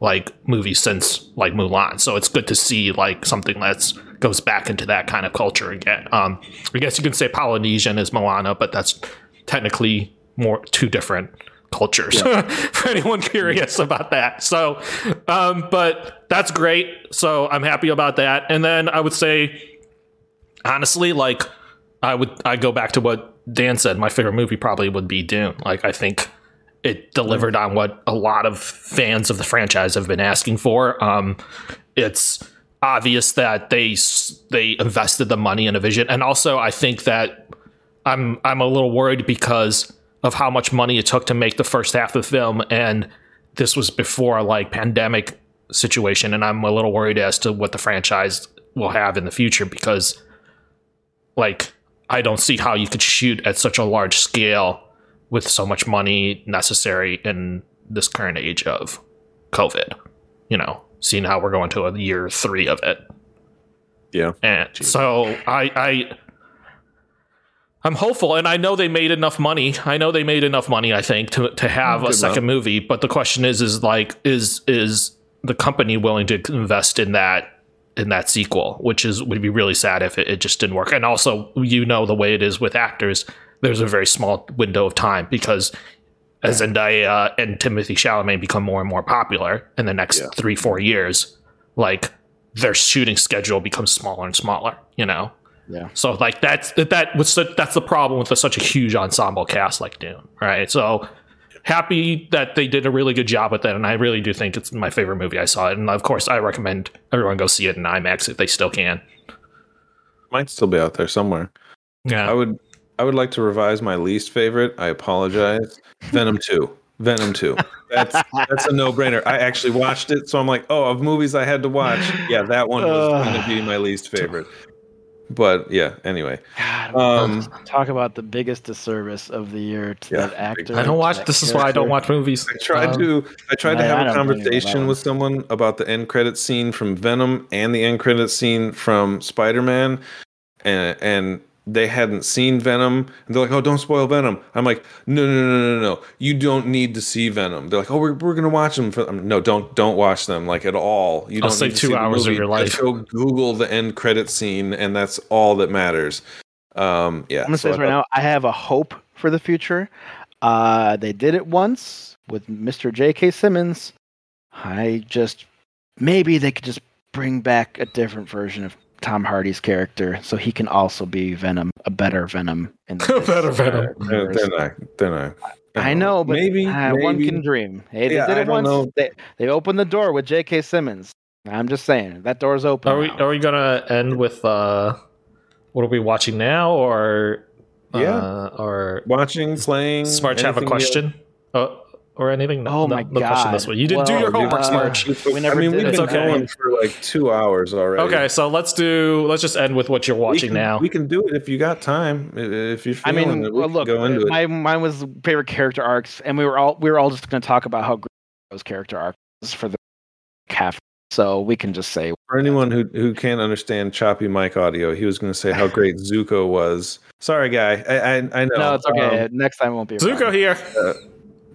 like movies since like Mulan. So it's good to see like something that's goes back into that kind of culture again. Um, I guess you can say Polynesian is Moana, but that's technically more two different cultures for anyone curious about that. So, um, but that's great. So I'm happy about that. And then I would say, honestly, like I would I go back to what Dan said. My favorite movie probably would be Dune. Like I think it delivered on what a lot of fans of the franchise have been asking for. Um, it's obvious that they they invested the money in a vision, and also I think that I'm I'm a little worried because of how much money it took to make the first half of the film, and this was before like pandemic situation, and I'm a little worried as to what the franchise will have in the future because like I don't see how you could shoot at such a large scale with so much money necessary in this current age of COVID. You know, seeing how we're going to a year three of it. Yeah. And so I I I'm hopeful and I know they made enough money. I know they made enough money, I think, to to have a Good second movie. But the question is is like is is the company willing to invest in that in that sequel, which is would be really sad if it, it just didn't work. And also, you know the way it is with actors, there's a very small window of time because as Zendaya and Timothée Chalamet become more and more popular in the next Yeah. three, four years, like their shooting schedule becomes smaller and smaller, you know? Yeah. So like that's that was that's the problem with such a huge ensemble cast like Dune, right? So happy that they did a really good job with that, and I really do think it's my favorite movie I saw it, and of course I recommend everyone go see it in IMAX if they still can. Might still be out there somewhere. Yeah, I would I would like to revise my least favorite. I apologize. Venom 2. Venom 2. That's that's a no-brainer. I actually watched it, so I'm like, oh, of movies I had to watch, yeah, that one was Ugh. going to be my least favorite. But yeah, anyway. God, Um, talk about the biggest disservice of the year to Yeah, that actor. I don't watch. that This is why I don't watch movies. I tried Um, to I tried to I- have I a don't blame you on that conversation with someone about the end credit scene from Venom and the end credit scene from Spider-Man and and they hadn't seen Venom, and they're like, "Oh, don't spoil Venom." I'm like, "No, no, no, no, no! You don't need to see Venom." They're like, "Oh, we're, we're gonna watch them." For, I'm, no, don't don't watch them like at all. You I'll don't save need to two see the hours of movie. your life. Just go Google the end credit scene, and that's all that matters. Um, yeah, I'm gonna so say this right now. I have a hope for the future. Uh, they did it once with Mr. J.K. Simmons. I just maybe they could just bring back a different version of Tom Hardy's character, so he can also be Venom, a better Venom. In A better Venom. uh, They're, universe. they're not. They're not. I know, but maybe, uh, one can dream. Hey, they Yeah, did it once. know. They they opened the door with J.K. Simmons. I'm just saying that door's open. Are we now. are we gonna end with uh what are we watching now or Yeah. uh, or watching, playing. Smarch have a anything question? Uh, or anything? No, Oh no, my no question this God. way. You didn't do your homework, uh, We never I mean, did we've it. been okay. going for like two hours already. Okay, so let's do let's just end with what you're We watching can, now. We can do it if you got time. If you're I mean, it, we well, can look, go into it. mine was favorite character arcs, and we were all we were all just going to talk about how great those character arcs for the half. So we can just say For anyone who who can't understand choppy mic audio, he was going to say how great Zuko was. Sorry, guy. I I, I know. no, it's okay. Um, Next time won't be. Zuko problem. here.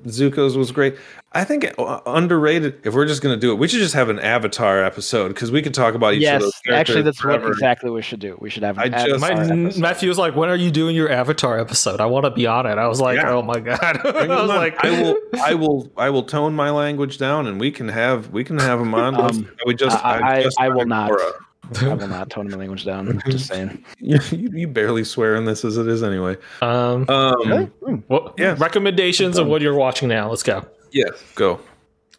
Zuko's was great. I think uh, underrated. If we're just going to do it, we should just have an Avatar episode because we could talk about each of those. Yes, actually, characters that's what exactly we should do. We should have. I An just- My, Avatar episode. Matthew was like, "When are you doing your Avatar episode? I want to be on it." I was like, Yeah. "Oh my god!" I was like, I will, I will, I will tone my language down, and we can have, we can have them on. Um, we just, I- I- just I will not. Korra. I will not tone my language down. Just saying. You, you, you barely swear in this as it is anyway. um, Um, Really? Hmm. what, yeah. recommendations of what you're watching now. Let's go. yeah, go.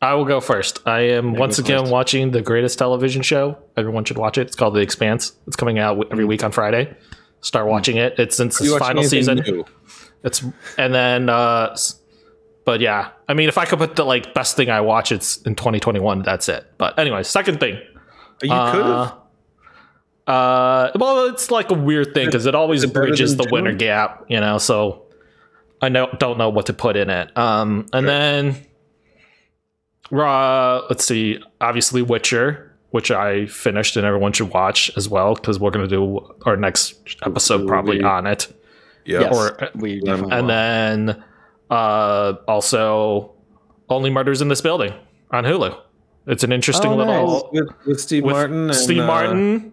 I will go first. I am Yeah, once again first. watching the greatest television show. Everyone should watch it. It's called The Expanse. It's coming out every week on Friday. Start watching it. It's since Are you its final season. new? It's and then, uh, but yeah, I mean, if I could put the like best thing I watch, it's in 2021. That's it. But anyway, second thing. You could have. Uh, well, it's like a weird thing because it always it bridges the than winter gap, you know. So I know don't know what to put in it. Um, and Sure. then uh, let's see, obviously Witcher, which I finished and everyone should watch as well because we're gonna do our next episode probably Movie. on it. Yeah. Yes, Or- we And will. then uh, also Only Murders in This Building on Hulu. It's an interesting Oh, little nice. with, with Steve with Martin. And, Steve uh, Martin.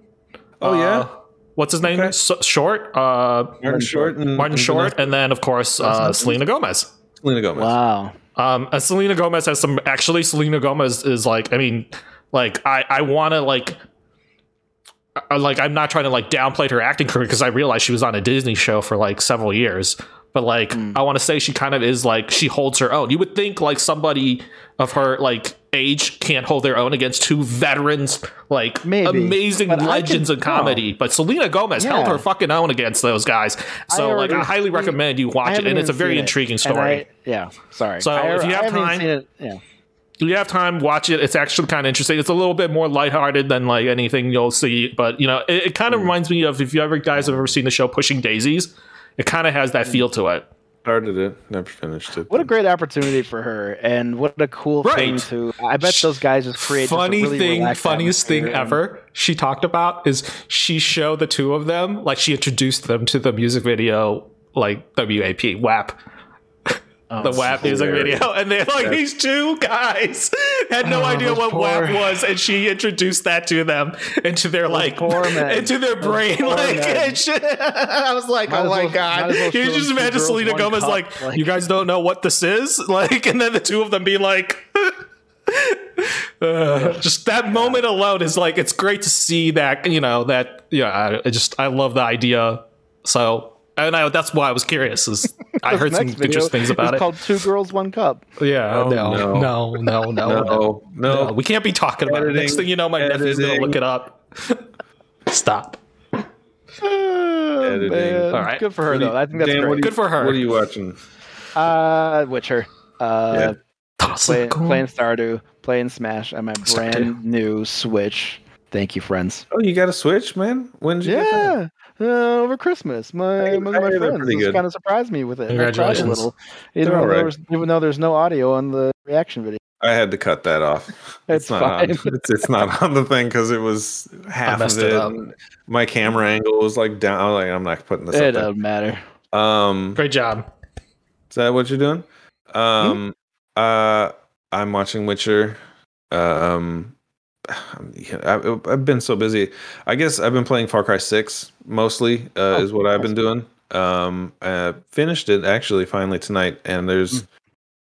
Oh yeah, Uh, what's his name? Okay. So, short. Uh, Martin Short and Martin Short, Vanessa and then of course uh, Selena Gomez. Selena Gomez. Wow. Um, and Selena Gomez has some. Actually, Selena Gomez is like. I mean, like I I want to like. I, like I'm not trying to like downplay her acting career because I realize she was on a Disney show for like several years. But like Mm. I want to say she kind of is like she holds her own. You would think like somebody of her like age can't hold their own against two veterans like Maybe, amazing legends in comedy. But Selena Gomez held her fucking own against those guys. So like already I highly seen- recommend you watch it, and it's a very it, intriguing story. I- yeah. Sorry. So I, if you have time- it, yeah. if you have time, watch it. It's actually kind of interesting. It's a little bit more lighthearted than like anything you'll see, but you know, it, it kind of reminds me of if you ever guys have ever seen the show Pushing Daisies. It kind of has that feel to it. Started it, never finished it. What a great opportunity for her, and what a cool thing to. I bet those guys just create. just a Funny really thing, relaxed funniest thing and- ever. She talked about is she showed the two of them like she introduced them to the music video like WAP WAP. Oh, the WAP music hilarious. video, and they're like That's- these two guys had no Oh, idea what poor- WAP was, and she introduced that to them into their like into their Those brain. Like, shit. I was like, Might oh my well- god! well you just imagine Selena Gomez cup, like, like- you guys don't know what this is, like, and then the two of them being like. Uh, just that moment alone is like it's great to see that you know that yeah I, I just I love the idea so and I, that's why I was curious is I heard some next video interesting things about is it called Two Girls, One Cup. yeah Oh, no, no. no no no no no, no, no we can't be talking about it next thing you know my nephew's gonna look it up stop Oh, man. All right. Good for her though. I think that's Dan, great. you- Good for her. What are you watching? Uh, Witcher. Uh, Yeah. Toss playing, cool. playing Stardew, playing Smash on my Stardew. brand new Switch. Thank you, friends. Oh, you got a Switch, man? When did you get that? Yeah, uh, over Christmas, my I- one I my friends kind of surprised me with it. and I cried Congratulations. A little, even though, there was, even though there's no audio on the reaction video. I had to cut that off. It's not fine. On, it's, it's not on the thing because it was half of it it. My camera angle was like down. I was like, I'm not putting this It up. doesn't matter. Um, Great job. is that what you're doing? Hmm? Um, uh, I'm watching Witcher. Um, yeah, I, I've been so busy. I guess I've been playing Far Cry Six mostly. Uh, Oh, is what I've been doing. Um, uh, finished it actually finally tonight, and there's. Hmm.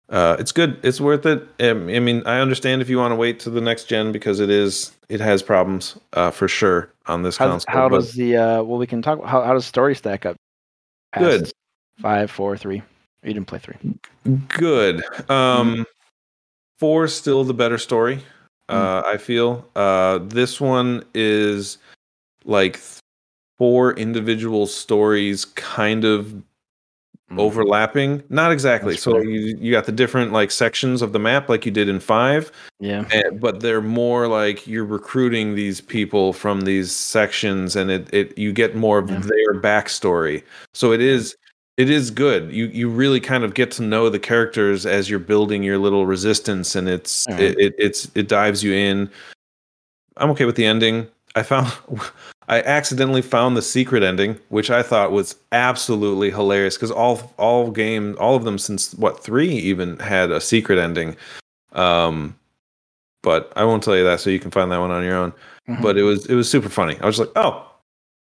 Uh, it's good. It's worth it. Um, I mean, I understand if you want to wait to the next gen because it is it has problems uh, for sure on this How, console. how does the uh well we can talk how how does story stack up? Good. Five, four, three. You didn't play three. good. Um, four still the better story. Uh, I feel uh, this one is like four individual stories, kind of Mm. overlapping. Not exactly. That's so fair. you you got the different like sections of the map, like you did in five. Yeah. and, but they're more like you're recruiting these people from these sections and it, it you get more of Yeah. their backstory so it is it is good you you really kind of get to know the characters as you're building your little resistance and it's Alright. it, it it's it dives you in i'm okay with the ending i found i accidentally found the secret ending which i thought was absolutely hilarious because all all game all of them since what three even had a secret ending um but I won't tell you that, so you can find that one on your own. Mhm. But it was it was super funny. I was like, oh,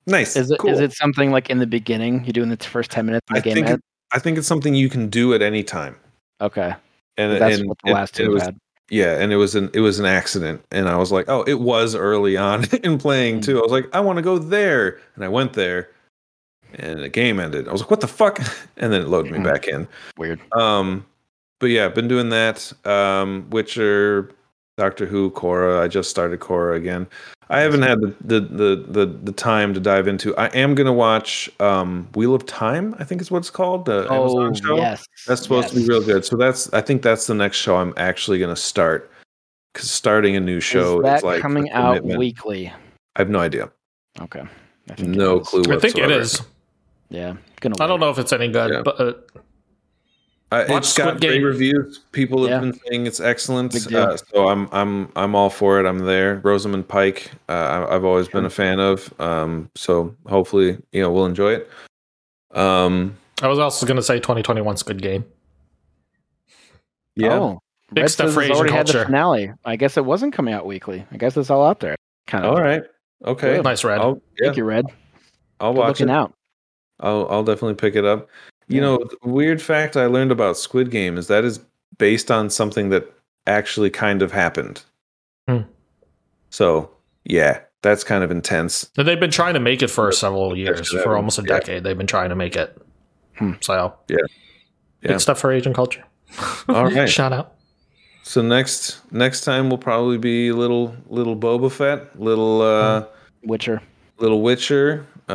nice. is it is cool. it something like in the beginning? You do in the first ten minutes of the I game? think it, I think it's something you can do at any time. okay. And That's and, what the last two was, had. Yeah, and it was an it was an accident, and I was like, oh, it was early on in playing Mm. too. I was like, I want to go there, and I went there, and the game ended. I was like, what the fuck? And then it loaded me Mhm. back in. Weird. Um, but yeah, I've been doing that. Um, Witcher, Doctor Who, Korra. I just started Korra again. I haven't had the the the the, the time to dive into. I am gonna watch um, Wheel of Time. I think is what it's called. The Oh Amazon show. yes. That's supposed to be real good. So that's I think that's the next show I'm actually gonna start. Because starting a new show is that is like coming out weekly? I have no idea. Okay. I think No is. clue. I think it is. Yeah. Gonna I don't know if it's any good, Yeah. but uh, Uh, Watch it's got Squid great Game. reviews. People have Yeah. been saying it's excellent. Uh, so I'm I'm I'm all for it. I'm there. Rosamund Pike. Uh, I- I've always been a fan of. Um, so hopefully you know we'll enjoy it. Um, I was also going to say 2021's good game. yeah. Oh, Big Red stuff for Asian already had the finale. I guess it wasn't coming out weekly. I guess it's all out there. Kind of. All right. Okay. Nice red. I'll, yeah, Thank you, Red. I'll Good watch looking it. out. I'll I'll definitely pick it up. You Yeah. know, the weird fact I learned about Squid Game is that is based on something that actually kind of happened. Hmm. So yeah, that's kind of intense. And They've been trying to make it for several years, for almost a Yeah. decade. They've been trying to make it. Hmm. So, Yeah. big Yeah. stuff for Asian culture. All right. Shout out. So next next time will probably be little little Boba Fett, little uh Witcher. little Witcher, uh,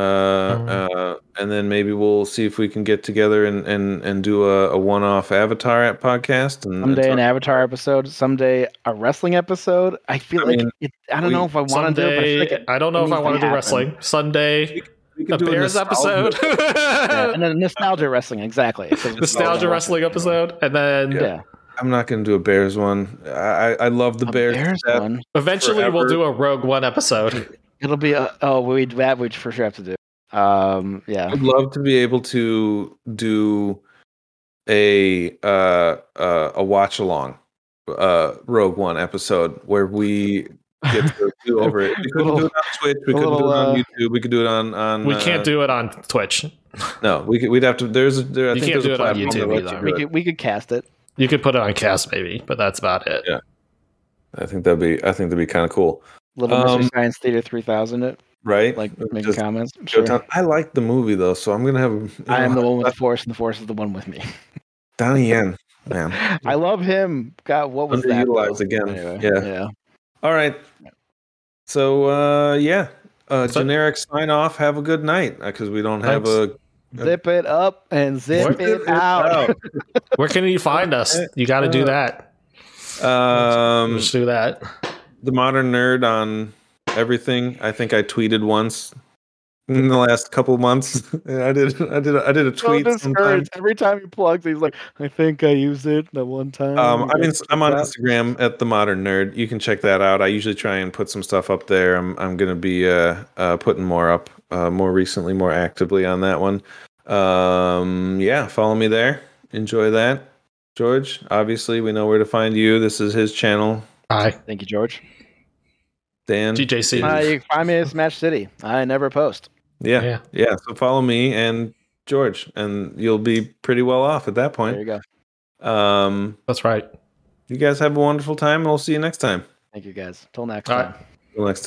Mm. uh and then maybe we'll see if we can get together and and and do a, a one off Avatar at podcast and, and Someday an Avatar episode. Someday a wrestling episode. I feel I like mean, it, I don't we- know if I want to do it. But I, like it I don't know if I want to to do happen. wrestling. Sunday, we a do Bears nostalgia- episode. yeah, and then nostalgia wrestling exactly. Nostalgia wrestling episode. And then Yeah, I'm not going to do a Bears one. I I, I love the a Bears. Bears one. eventually we'll do a Rogue One episode. It'll be a, oh we that we for sure have to do. Um, yeah. I'd love to be able to do a uh, uh, a watch along uh, Rogue One episode where we get to do over it. We couldn't do it on Twitch. We couldn't do it on uh, YouTube. We could do it on on. We uh, can't do it on Twitch. No, we could, we'd have to. There's a. There, I You think can't there's do a it on YouTube that either. you we could we could cast it. You could put it on cast maybe, but that's about it. Yeah. I think that'd be. I think that'd be kind of cool, Little Um, Mystery Science Theater three thousand. It right? like making Just comments. Sure. I like the movie though, so I'm gonna have. you I am know, the one with the force, and the force is the one with me. Donnie Yen, man. I love him. God, what was that? Underutilized again. Anyway, Yeah. yeah. All right. So uh yeah, uh So- generic sign off. Have a good night because we don't have Thanks. a Zip it up and zip What? it out. Where can you find us? You got to do that. um Just do that. The modern nerd on everything. I think I tweeted once. in the last couple months. I did I did I did a tweet. discouraged. Every time he plugs, he's like, "I think I used it that one time." Um, I mean, I'm on? Instagram at the Modern Nerd. You can check that out. I usually try and put some stuff up there. I'm I'm gonna be uh, uh putting more up uh, more recently, more actively on that one. Um, yeah, follow me there. Enjoy that, George. Obviously, we know where to find you. This is his channel. Hi, Thank you, George. Dan. GJC. Uh, you can find me at Smash City. I never post. Yeah, Yeah. yeah. So follow me and George, and you'll be pretty well off at that point. There you go. Um, That's right. you guys have a wonderful time, and we'll see you next time. Thank you, guys. Till next All time. right. Till next time.